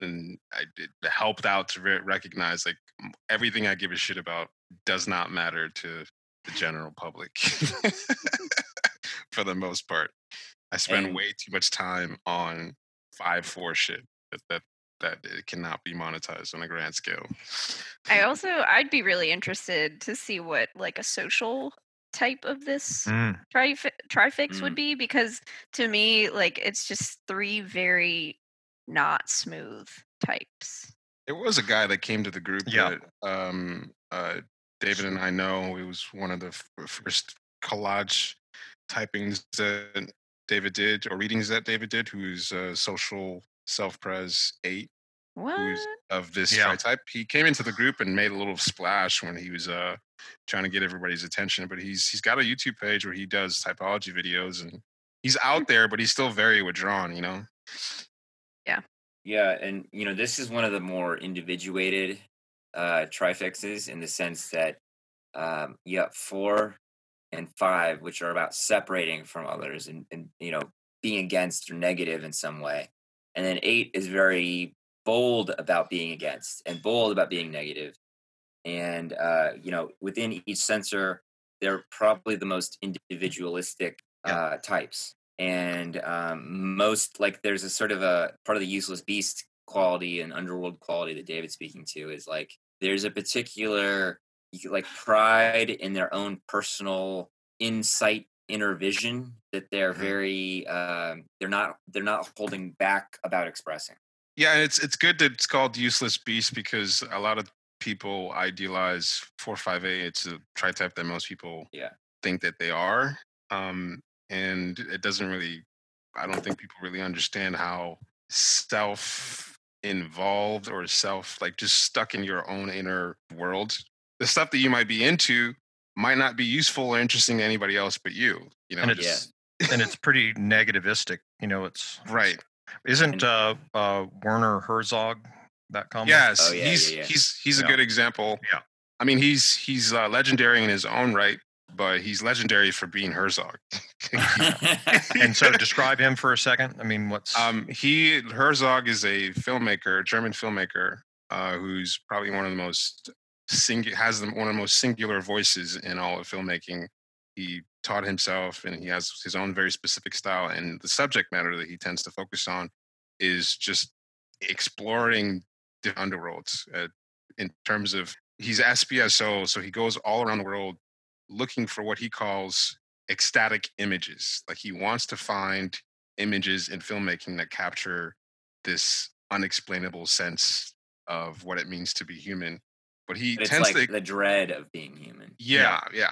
And I it helped out to re- recognize like everything I give a shit about does not matter to the general public for the most part. I spend And- way too much time on five four shit that that that it cannot be monetized on a grand scale. I also I'd be really interested to see what like a social type of this Mm, trifi- trifix would Mm. be because to me like it's just three very not smooth types. There was a guy that came to the group Yeah. that um, uh, David and I know. He was one of the f- first collage typings that David did, or readings that David did, who's uh, social self pres eight, What? of this Yeah. tri type. He came into the group and made a little splash when he was uh, trying to get everybody's attention. But he's he's got a YouTube page where he does typology videos, and he's out there, but he's still very withdrawn. You know. Yeah, Yeah, and you know, this is one of the more individuated uh trifixes in the sense that um you got four and five, which are about separating from others and, and you know, being against or negative in some way. And then eight is very bold about being against and bold about being negative. And uh, you know, within each sensor, they're probably the most individualistic Yeah. uh types and um, most like there's a sort of a part of the useless beast quality and underworld quality that David's speaking to is like there's a particular like pride in their own personal insight inner vision that they're Mhm. very um, they're not they're not holding back about expressing Yeah, it's it's good that it's called useless beast because a lot of people idealize four five eight. It's a tri type that most people Yeah. think that they are, um, and it doesn't really. I don't think people really understand how self involved or self like just stuck in your own inner world. The stuff that you might be into might not be useful or interesting to anybody else but you. You know, And it's- just and it's pretty negativistic. You know, it's right. Isn't uh, uh, Werner Herzog that comic? Yes, Oh, yeah, he's yeah, yeah. he's he's a Yeah. good example. Yeah. I mean he's he's uh, legendary in his own right, but he's legendary for being Herzog. And so, describe him for a second. I mean, what's um, he Herzog is a filmmaker, German filmmaker, uh, who's probably one of the most singu- has the, one of the most singular voices in all of filmmaking. He taught himself, and he has his own very specific style. And the subject matter that he tends to focus on is just exploring the underworlds uh, in terms of he's SPSO, so he goes all around the world looking for what he calls ecstatic images. Like he wants to find images in filmmaking that capture this unexplainable sense of what it means to be human. But he But tends like to the dread of being human yeah, yeah.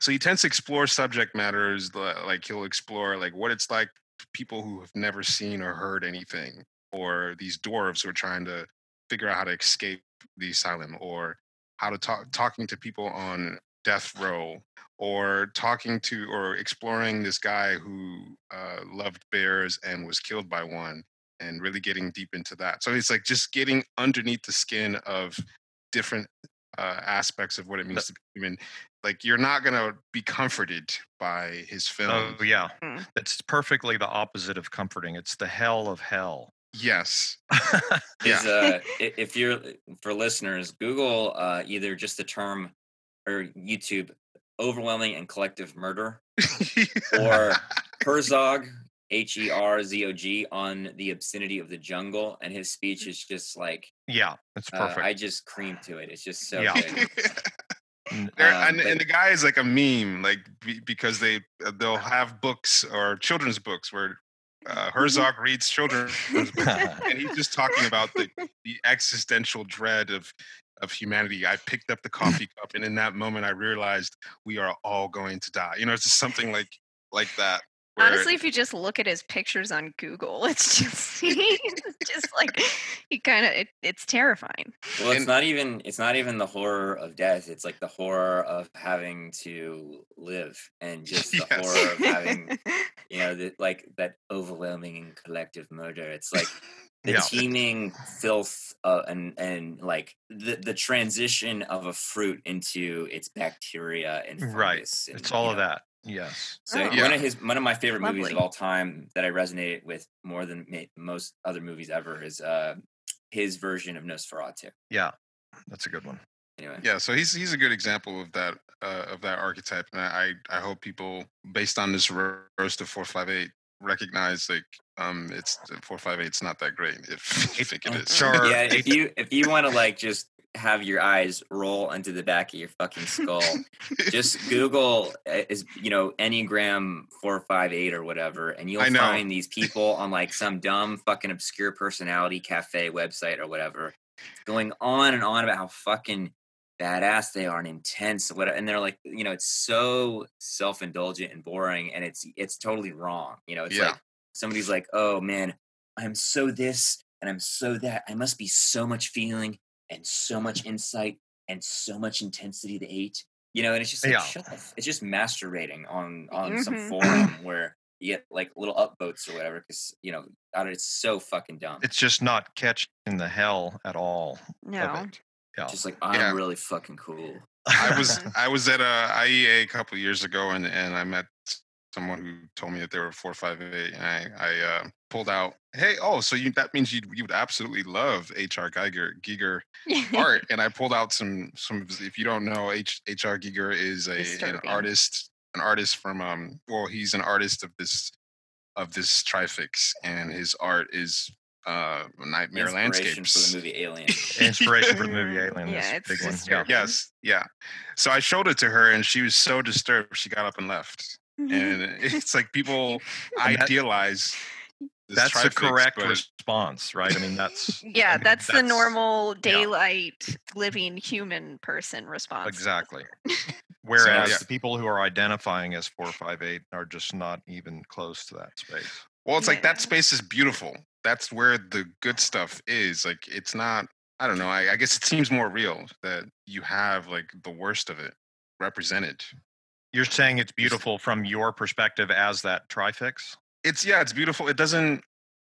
So he tends to explore subject matters like he'll explore like what it's like people who have never seen or heard anything, or these dwarves who are trying to figure out how to escape the asylum, or how to talk talking to people on death row, or talking to or exploring this guy who uh, loved bears and was killed by one, and really getting deep into that. So it's like just getting underneath the skin of different uh, aspects of what it means to be human. Like you're not gonna be comforted by his film. Oh yeah, Mm. it's perfectly the opposite of comforting. It's the hell of hell. Yes. is uh if you're for listeners google uh either just the term or youtube overwhelming and collective murder or herzog h-e-r-z-o-g on the obscenity of the jungle and his speech is just like yeah, it's uh, perfect. i just cream to it it's just so Yeah. good There- Um, and, but- and the guy is like a meme, like because they uh, they'll have books or children's books where uh, Herzog reads children's books, and he's just talking about the, the existential dread of of humanity. I picked up the coffee cup, and in that moment, I realized we are all going to die. You know, it's just something like like that. Where- Honestly, if you just look at his pictures on Google, it's just it's just like he kind of it, it's terrifying. well it's not even it's not even the horror of death it's like the horror of having to live and just the Yes. horror of having you know, the, like that overwhelming and collective murder. It's like the Yeah. teeming filth uh, and and like the the transition of a fruit into its bacteria and Right. fungus and, It's all you of know. that. Yes. So Oh. one of his one of my favorite movies of all time that I resonate with more than ma- most other movies ever is uh his version of Nosferatu. Yeah. That's a good one. Anyway, Yeah, so he's he's a good example of that uh, of that archetype, and I I hope people based on this ro- roast of four five eight recognize like um it's four five eight's not that great if you think it is. Sure. yeah. If you if you want to like just have your eyes roll into the back of your fucking skull, just Google uh, is you know Enneagram four five eight or whatever, and you'll find these people on like some dumb fucking obscure personality cafe website or whatever, going on and on about how fucking badass they are and intense what and they're like you know it's so self-indulgent and boring and it's it's totally wrong you know? It's Yeah. like somebody's like oh man i'm so this and i'm so that. I must be so much feeling and so much insight and so much intensity to eight you know and it's just like Yeah. shut the it's just masturbating on on some Mhm. forum where you get like little upvotes or whatever because you know I it's so fucking dumb It's just not catching the hell at all. of No. it. Yeah. just like i'm Yeah. really fucking cool I was I was at a IEA a couple years ago, and and I met someone who told me that they were four five eight, and I I uh, pulled out, hey, oh, so you that means you you would absolutely love H.R. Geiger Giger art, and I pulled out some some. If you don't know, H H.R. Giger is a an artist, an artist from um. Well, he's an artist of this of this trifix, and his art is uh nightmare Inspiration landscapes. for the movie alien Inspiration for the movie Alien. yeah, it's big one. Yeah. Yes, yeah. So I showed it to her, and she was so disturbed she got up and left. And it's like people And that- idealize. This That's the correct but- response, right? I mean, that's I yeah, mean, that's, the normal yeah. daylight living human person response. exactly. Whereas yeah. the people who are identifying as four five eight are just not even close to that space. Well, it's like that space is beautiful. That's where the good stuff is. Like it's not. I don't know. I, I guess it seems more real that you have like the worst of it represented. You're saying it's beautiful from your perspective as that trifix? It's yeah, it's beautiful. It doesn't.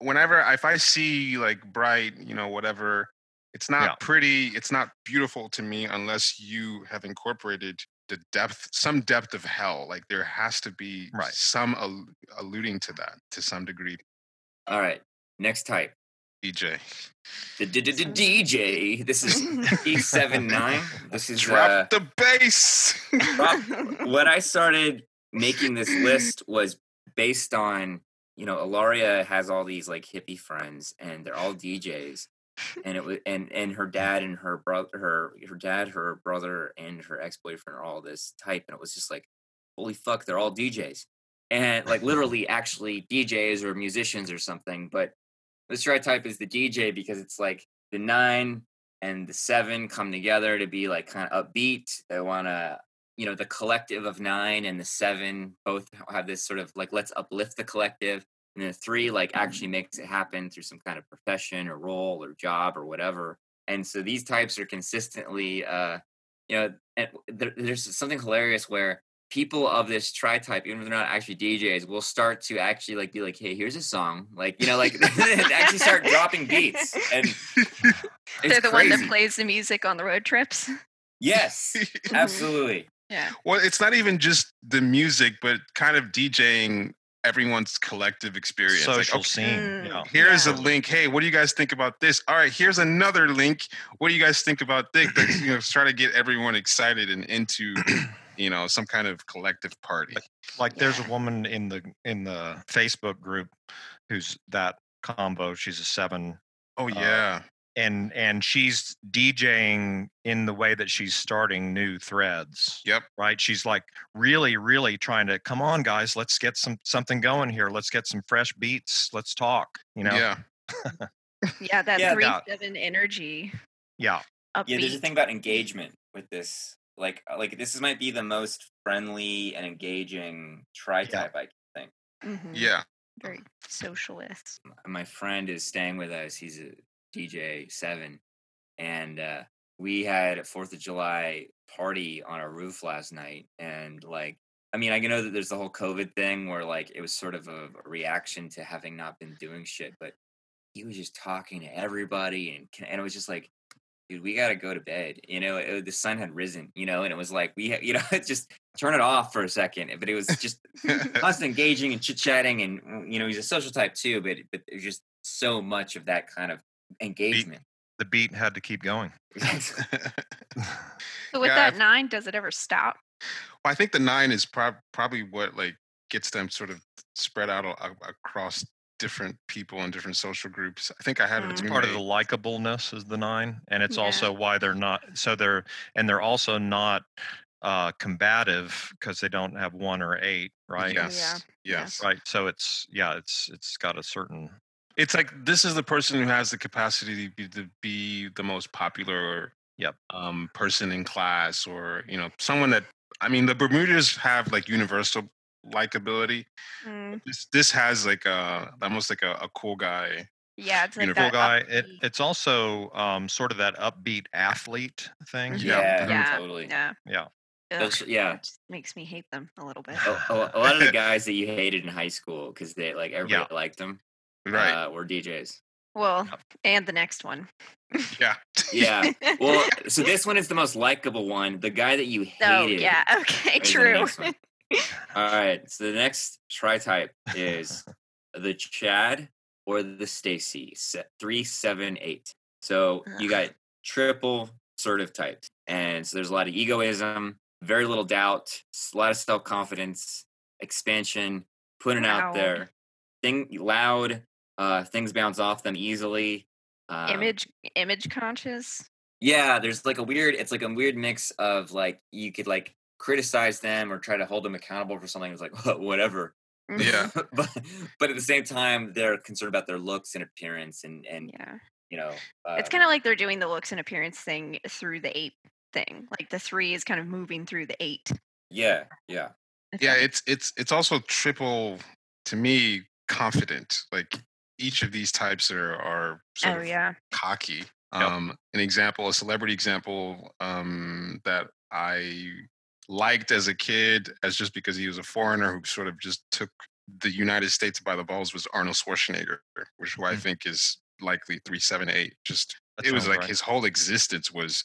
Whenever if I see like bright, you know, whatever, it's not Yeah. pretty. It's not beautiful to me unless you have incorporated the depth, some depth of hell. Like there has to be Right. some al- alluding to that to some degree. all right next type DJ. the d- d- d- dj this is e79 this is uh, drop the bass. drop- what I started making this list was based on, you know, Ilaria has all these like hippie friends and they're all DJs. And it was and and her dad and her brother her her dad, her brother, and her ex-boyfriend are all this type. And it was just like, holy fuck, they're all DJs. And like literally actually DJs or musicians or something. But this right type is the DJ because it's like the nine and the seven come together to be like kind of upbeat. They want to, you know, the collective of nine and the seven both have this sort of like, let's uplift the collective. And the three like actually makes it happen through some kind of profession or role or job or whatever. And so these types are consistently, uh, you know, and there, there's something hilarious where people of this tri type, even if they're not actually DJs, will start to actually like be like, hey, here's a song. Like, you know, like actually start dropping beats. And They're the one that plays the music on the road trips. Yes, absolutely. Yeah. well, it's not even just the music, but kind of DJing everyone's collective experience. Like, Social okay, scene. Mm. Yeah. Here's Yeah. a link. Hey, what do you guys think about this? All right, here's another link. What do you guys think about this? Like, you know, try to get everyone excited and into, you know, some kind of collective party. Like there's a woman in the in the Facebook group who's that combo. She's a seven Oh yeah, and and she's DJing in the way that she's starting new threads. Yep. Right. She's like really, really trying to come on, guys. Let's get some something going here. Let's get some fresh beats. Let's talk. You know. yeah. Yeah, that Yeah, three that- seven energy Yeah. upbeat. Yeah, there's a thing about engagement with this. Like, uh, like this might be the most friendly and engaging tri type I can think. Mhm. Yeah. Very socialist. my friend is staying with us. He's a DJ seven, and uh, we had a Fourth of July party on our roof last night. And like, I mean, I know that there's the whole COVID thing where like it was sort of a reaction to having not been doing shit, but he was just talking to everybody, and and it was just like, dude, we gotta go to bed. You know, it, the sun had risen. You know, and it was like we, you know, just turn it off for a second. But it was just constant engaging and chit chatting, and you know, he's a social type too. But but there's just so much of that kind of engagement. The beat had to keep going. So with Yeah, that I've- nine, does it ever stop? Well, I think the nine is prob- probably what like gets them sort of spread out a- a- across different people and different social groups. I think I had Mm. a It's part of the likableness is the nine, and it's Yeah. also why they're not. So they're and they're also not uh combative because they don't have one or eight, right? Yes, Yeah. yes. Right. So it's yeah, it's it's got a certain It's like this is the person who has the capacity to be, to be the most popular Yep. um, person in class, or you know, someone that I mean, the Bermudas have like universal likability. Mm, This this has like a almost like a, a cool guy. yeah, it's like Uniform that. guy. It it's also um sort of that upbeat athlete thing. Mhm. Yeah. yeah, totally. Yeah. Yeah. Ugh, Those- yeah. It just makes me hate them a little bit. a, a- a lot of the guys that you hated in high school because they like everybody liked them Right. uh, were DJs. Well, and the next one. yeah. Yeah. Well, so this one is the most likable one. The guy that you Oh, hated. yeah. Okay, true. All right. So the next tri type is the Chad or the Stacy. se- Three, seven, eight. So you got triple assertive types, and so there's a lot of egoism, very little doubt, a lot of self confidence, expansion, putting out there, thing loud. Uh, things bounce off them easily. Um, image image conscious. yeah, there's like a weird. It's like a weird mix of like you could like criticize them or try to hold them accountable for something. It's like whatever. Yeah. but but at the same time, they're concerned about their looks and appearance, and and Yeah. you know, It's um, kind of like they're doing the looks and appearance thing through the eight thing. Like the three is kind of moving through the eight. yeah, yeah, yeah it's it's it's also triple to me confident like each of these types are are sort Oh of yeah. cocky Yep. um an example a celebrity example um that i liked as a kid as just because he was a foreigner who sort of just took the united states by the balls was arnold schwarzenegger which who i Mm. think is likely 378 just That it was like right. his whole existence was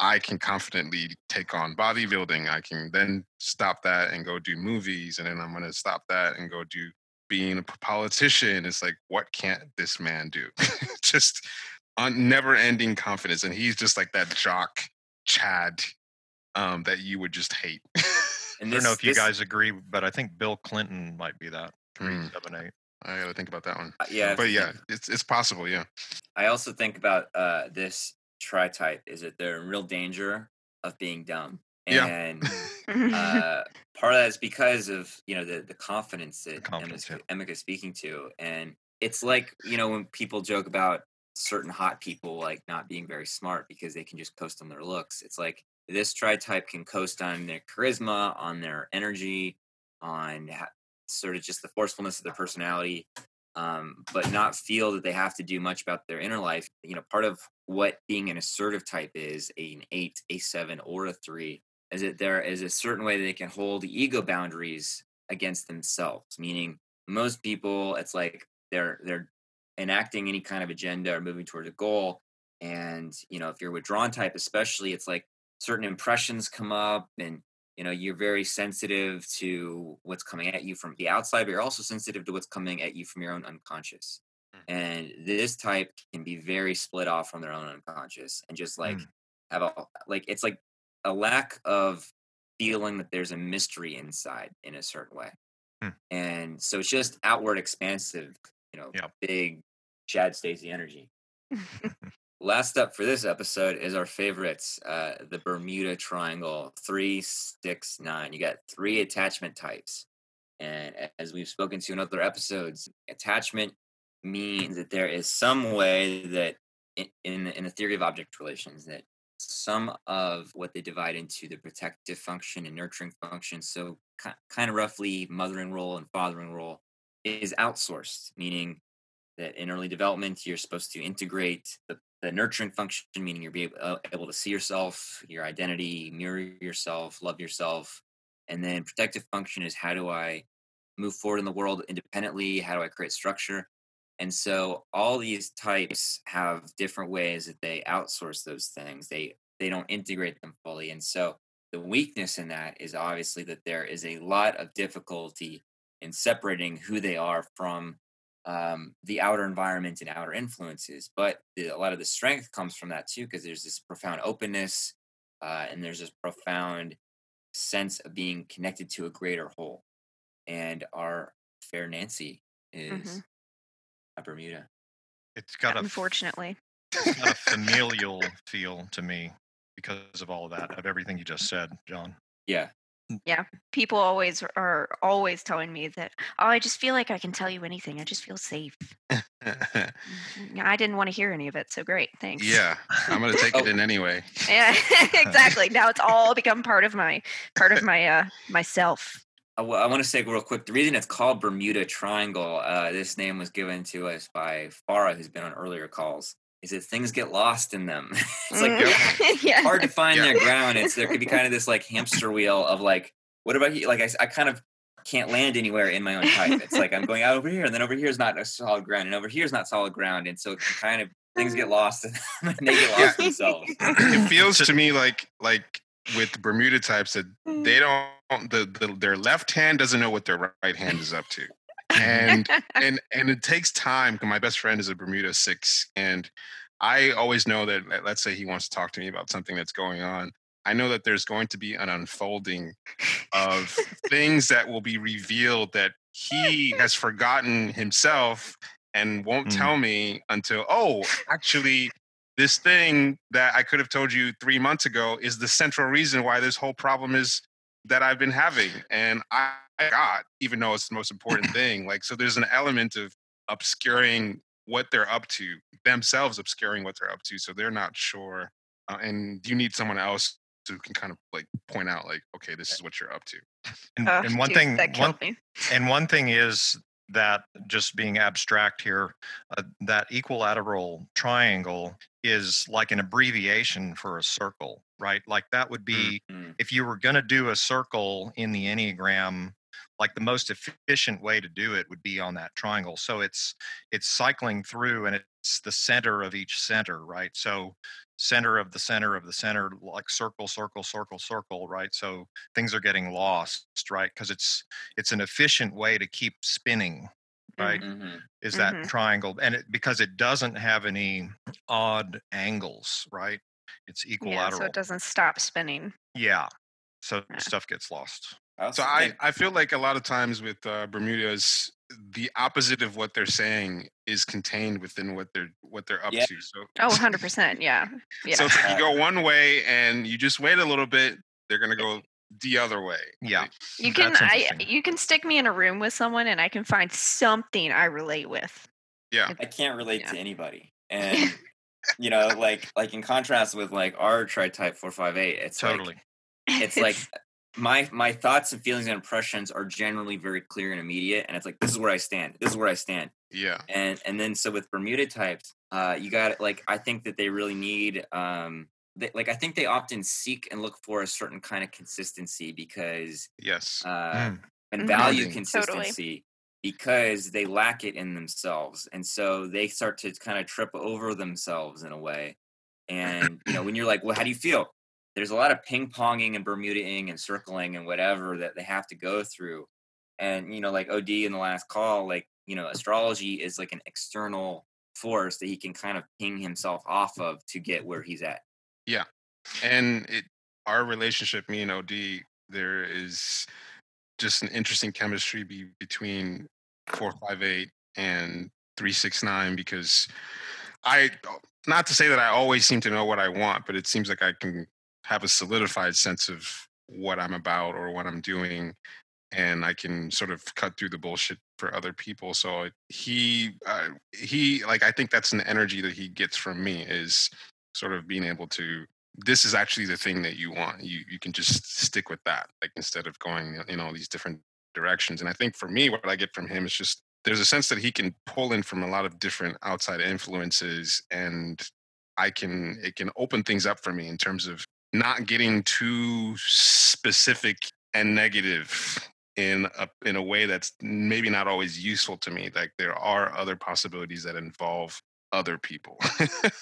I can confidently take on bodybuilding. I can then stop that and go do movies, and then I'm gonna stop that and go do being a politician. It's like, what can't this man do? just on never-ending confidence, and he's just like that jock Chad um, that you would just hate. and I don't know if you this- guys agree, but I think Bill Clinton might be that three Mm. seven eight. I gotta think about that one. uh, yeah, But yeah, it's it's possible. Yeah. I also think about uh this tri type is that they're in real danger of being dumb, Yeah. and uh, part of that is because of you know the the confidence that confidence, Emma's, Emma's speaking to, and it's like you know when people joke about certain hot people like not being very smart because they can just coast on their looks. It's like this tri type can coast on their charisma, on their energy, on ha- sort of just the forcefulness of their personality. Um, but not feel that they have to do much about their inner life. You know, part of what being an assertive type is, an eight, a seven, or a three, is that there is a certain way they can hold ego boundaries against themselves meaning most people it's like they're they're enacting any kind of agenda or moving towards a goal and you know if you're withdrawn type especially it's like certain impressions come up and you know you're very sensitive to what's coming at you from the outside but you're also sensitive to what's coming at you from your own unconscious and this type can be very split off from their own unconscious and just like Mm. have a like it's like a lack of feeling that there's a mystery inside in a certain way. Hmm. And so it's just outward expansive, you know, Yep. big Chad Stacey energy. Last up for this episode is our favorites, uh, the Bermuda Triangle, three, six, nine. You got three attachment types. And as we've spoken to in other episodes, attachment means that there is some way that in, in, in the theory of object relations that some of what they divide into the protective function and nurturing function, so kind of roughly mothering role and fathering role, is outsourced, meaning that in early development you're supposed to integrate the, the nurturing function, meaning you're able, uh, able to see yourself, your identity, mirror yourself, love yourself, and then protective function is how do I move forward in the world independently? How do I create structure? And so all these types have different ways that they outsource those things. They they don't integrate them fully. And so the weakness in that is obviously that there is a lot of difficulty in separating who they are from um, the outer environment and outer influences. But the, a lot of the strength comes from that too, because there's this profound openness uh, and there's this profound sense of being connected to a greater whole. And our fair Nancy is Mhm. a Bermuda. It's got a f- Unfortunately. it's got a familial feel to me because of all of that, of everything you just said, John. Yeah. Yeah. People always are always telling me that, oh, I just feel like I can tell you anything. I just feel safe. Mm, I didn't want to hear any of it, so great. Thanks. yeah, I'm gonna take it Oh. in anyway. Yeah, exactly. Now it's all become part of my part of my uh myself. I, want to say real quick the reason it's called Bermuda Triangle, uh, this name was given to us by Farah, who's been on earlier calls, is that things get lost in them. it's like they're Mm, yeah. hard to find Yeah. their ground. It's there could be kind of this like hamster wheel of like, what about you? Like I kind of can't land anywhere in my own type. It's like I'm going out over here, and then over here is not a solid ground, and over here is not solid ground, and so it can kind of things get lost in them, and they get lost themselves. it feels to me like like with Bermuda types that they don't the, the their left hand doesn't know what their right hand is up to. And and and it takes time. My best friend is a Bermuda six, and I always know that. let- Let's say he wants to talk to me about something that's going on. I know that there's going to be an unfolding of things that will be revealed that he has forgotten himself and won't Mm. tell me until oh, actually, this thing that I could have told you three months ago is the central reason why this whole problem is that I've been having. And I got, even though it's the most important thing. Like, so there's an element of obscuring what they're up to, themselves obscuring what they're up to. So they're not sure. Uh, and you need someone else who can kind of like point out, like, okay, this is what you're up to. And, Ugh, and one dude, thing, one, and one thing is that just being abstract here, uh, that equilateral triangle is like an abbreviation for a circle, right? Like that would be Mm. if you were going to do a circle in the enneagram like the most efficient way to do it would be on that triangle so it's it's cycling through and it's the center of each center right so center of the center of the center like circle circle circle circle right so things are getting lost right because it's it's an efficient way to keep spinning right Mhm. is that Mhm. triangle and it because it doesn't have any odd angles right it's Yeah, equilateral so it doesn't stop spinning. yeah. So Yeah. stuff gets lost. I So I, I feel like a lot of times with uh, Bermudas, the opposite of what they're saying is contained within what they're what they're up Yeah. to. So Oh, 100%. Yeah. Yeah. so it's like you go one way and you just wait a little bit, they're gonna go the other way. Yeah. You can I you can stick me in a room with someone and I can find something I relate with. yeah. I can't relate Yeah. to anybody. And you know, like like in contrast with like our tri type four five eight, it's Totally. like it's like my my thoughts and feelings and impressions are generally very clear and immediate and it's like this is where I stand. This is where I stand. Yeah. And and then so with Bermuda types, uh you got like I think that they really need um they, like I think they often seek and look for a certain kind of consistency because Yes. uh Mm. and Mhm. value Totally. consistency because they lack it in themselves and so they start to kind of trip over themselves in a way and you know when you're like well how do you feel there's a lot of ping ponging and bermudaing and circling and whatever that they have to go through and you know like od in the last call like you know astrology is like an external force that he can kind of ping himself off of to get where he's at Yeah. and it our relationship, me and OD, there is just an interesting chemistry be, between four five eight and three six nine because I not to say that I always seem to know what I want, but it seems like I can have a solidified sense of what I'm about or what I'm doing and I can sort of cut through the bullshit for other people. So he uh, he like I think that's an energy that he gets from me is sort of being able to this is actually the thing that you want. You you can just stick with that, like instead of going in all these different directions. And I think for me, what I get from him is just there's a sense that he can pull in from a lot of different outside influences, and I can it can open things up for me in terms of not getting too specific and negative in a in a way that's maybe not always useful to me. Like there are other possibilities that involve other people.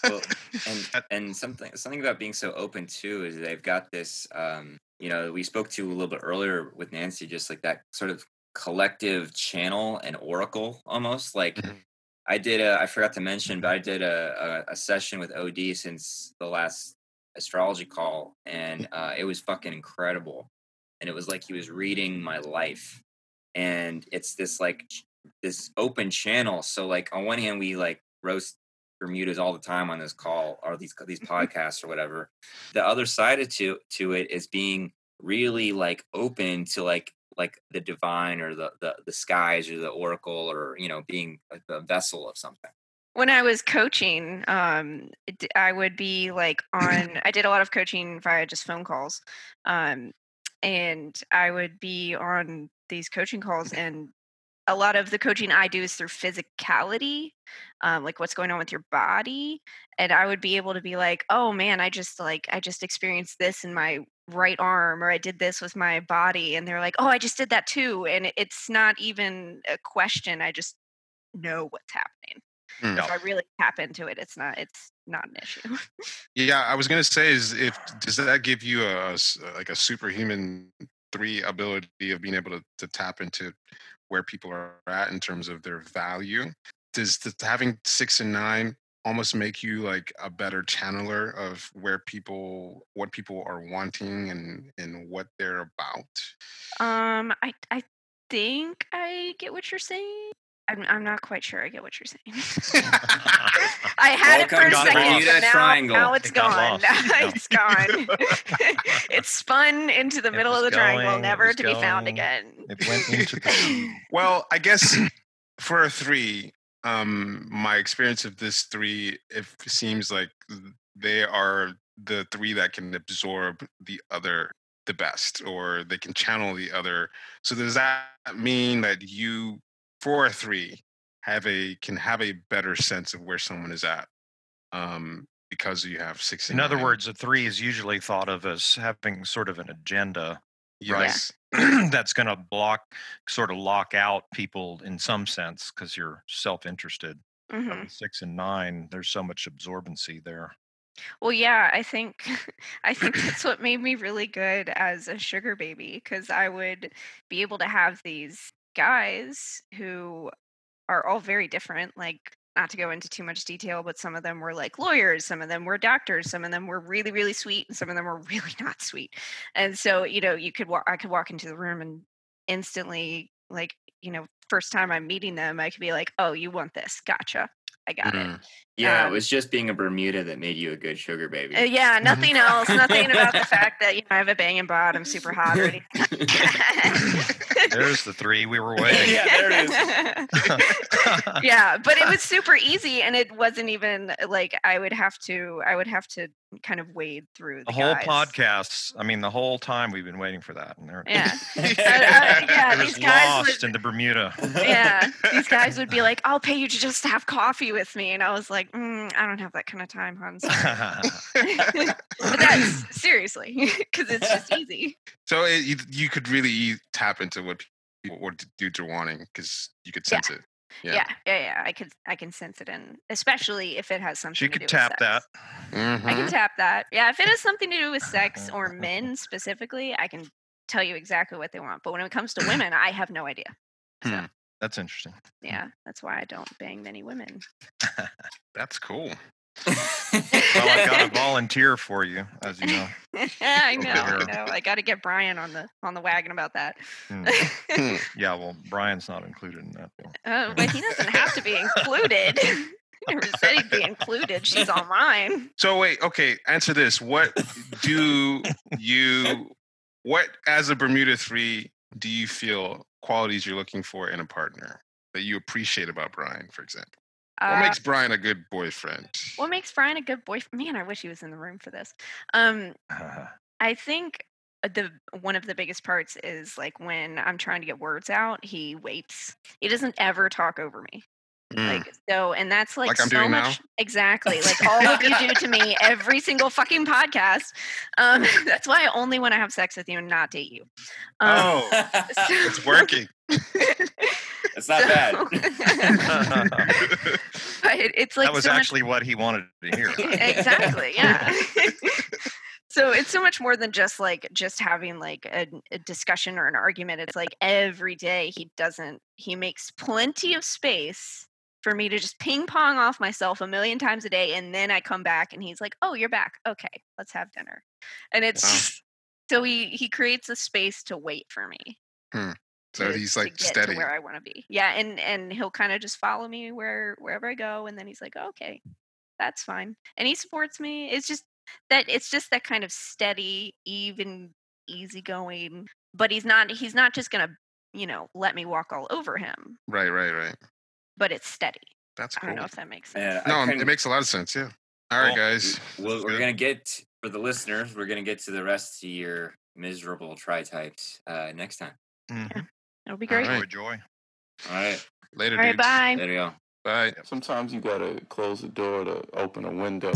well, and and something something about being so open too is they've got this um you know we spoke to a little bit earlier with nancy just like that sort of collective channel and oracle almost like Mhm. i did a i forgot to mention but i did a, a, a session with od since the last astrology call and uh, it was fucking incredible and it was like he was reading my life and it's this like ch- this open channel so like on one hand we like roast bermudas all the time on this call or these these podcasts or whatever. The other side of to to it is being really like open to like like the divine or the the, the skies or the oracle or you know being a, a vessel of something when I was coaching, um, I would be like on. I did a lot of coaching via just phone calls, um, and I would be on these coaching calls, and a lot of the coaching I do is through physicality, um, like what's going on with your body, and I would be able to be like, "Oh man, I just like I just experienced this in my right arm, or I did this with my body," and they're like, "Oh, I just did that too," and it's not even a question. I just know what's happening Hmm. if I really tap into it, it's not it's not an issue. Yeah, I was gonna say is if does that give you a like a superhuman three ability of being able to, to tap into where people are at in terms of their value? Does the, having six and nine almost make you like a better channeler of where people what people are wanting and and what they're about? um, I I think I get what you're saying. I'm I'm not quite sure I get what you're saying. I had it for a Welcome to the second, but now, Triangle. now it's It got gone. lost. It's gone. it spun into the It middle of the triangle, going, it never was to be found again. It went into the. Well, I guess for a three, um, my experience of this three, it seems like they are the three that can absorb the other the best, or they can channel the other. So does that mean that you, for or three, have a can have a better sense of where someone is at, um, because you have six. In other nine? words, a three is usually thought of as having sort of an agenda yes, that's going to block, sort of lock out people in some sense because you're self-interested. Mhm. Six and nine, there's so much absorbency there. Well, yeah, I think I think that's what made me really good as a sugar baby because I would be able to have these guys who are all very different. Like, not to go into too much detail, but some of them were like lawyers, some of them were doctors, some of them were really, really sweet, and some of them were really not sweet. And so, you know, you could walk, I could walk into the room and instantly, like, you know, first time I'm meeting them, I could be like, "Oh, you want this? Gotcha, I got it." Mm. Yeah Um, it was just being a bermuda that made you a good sugar baby Uh, yeah, nothing else. Nothing about the fact that you know I have a banging bod. I'm super hot or anything. There's the three we were waiting. Yeah, there it is. yeah, but it was super easy, and it wasn't even like I would have to. I would have to kind of wade through the, The whole guys. podcast. I mean, the whole time we've been waiting for that, and they're Yeah, Uh, uh, yeah. it These guys lost would. into Bermuda. Yeah, these guys would be like, "I'll pay you to just have coffee with me," and I was like, mm, "I don't have that kind of time, Hans. but that's seriously because it's just easy. so it, you, you could really tap into what people what dudes are wanting because you could Yeah. sense it. Yeah. yeah, yeah, I could, I can sense it, and especially if it has something. she to could do with tap that. sex. I can Mhm. tap that. Yeah, if it has something to do with sex or men specifically, I can tell you exactly what they want. But when it comes to women, I have no idea. So Hmm. That's interesting. yeah, that's why I don't bang many women. That's cool. Well, I got a volunteer for you, as you know. I know, I know. I got to get Brian on the on the wagon about that. Hmm. Hmm. Yeah, well, Brian's not included in that. Oh, but he doesn't have to be included. Never said he'd be included. She's all mine. So wait, okay, answer this. What do you what as a Bermuda 3 do you feel qualities you're looking for in a partner that you appreciate about Brian, for example? What Uh, makes Brian a good boyfriend? what makes Brian a good boyfriend? Man, I wish he was in the room for this. Um, I think uh, the one of the biggest parts is like when I'm trying to get words out, he waits. He doesn't ever talk over me. Mm. Like so, and that's like, Like I'm so doing much exactly like all of you do to me every single fucking podcast. Um, that's why I only want to have sex with you and not date you. Um, Oh, it's working. That's not bad. but it- it's like that was so much actually what he wanted to hear. exactly yeah so it's so much more than just like just having like a, a discussion or an argument it's like every day he doesn't he makes plenty of space for me to just ping pong off myself a million times a day and then i come back and he's like oh you're back okay let's have dinner and it's Wow. just so he he creates a space to wait for me hmm. So to- he's to like steady. to where I want to be. Yeah, and and he'll kind of just follow me where wherever I go, and then he's like, okay, that's fine, and he supports me. It's just that it's just that kind of steady, even, easygoing. But he's not he's not just gonna you know let me walk all over him. Right, right, right. But it's steady. That's cool. I don't know if that makes sense. Man, I No, couldn't- it makes a lot of sense. Yeah. All right, Well, guys. Well, we're gonna get for the listeners. We're gonna get to the rest of your miserable tri types uh, next time. Mhm. It'll be great. right. Joy, joy. All right, Later, All right, dudes. bye. there you go. Bye. Sometimes you gotta close the door to open a window.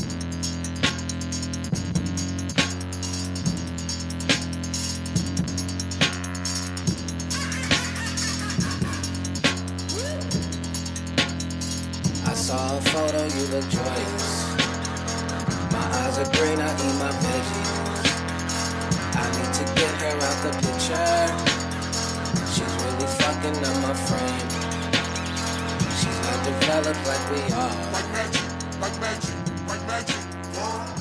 the joyous. My eyes are green, I eat my veggies. I need to get her out the picture. She's really fucking up my frame. She's not developed like we are. Like magic, like magic, like magic. Whoa.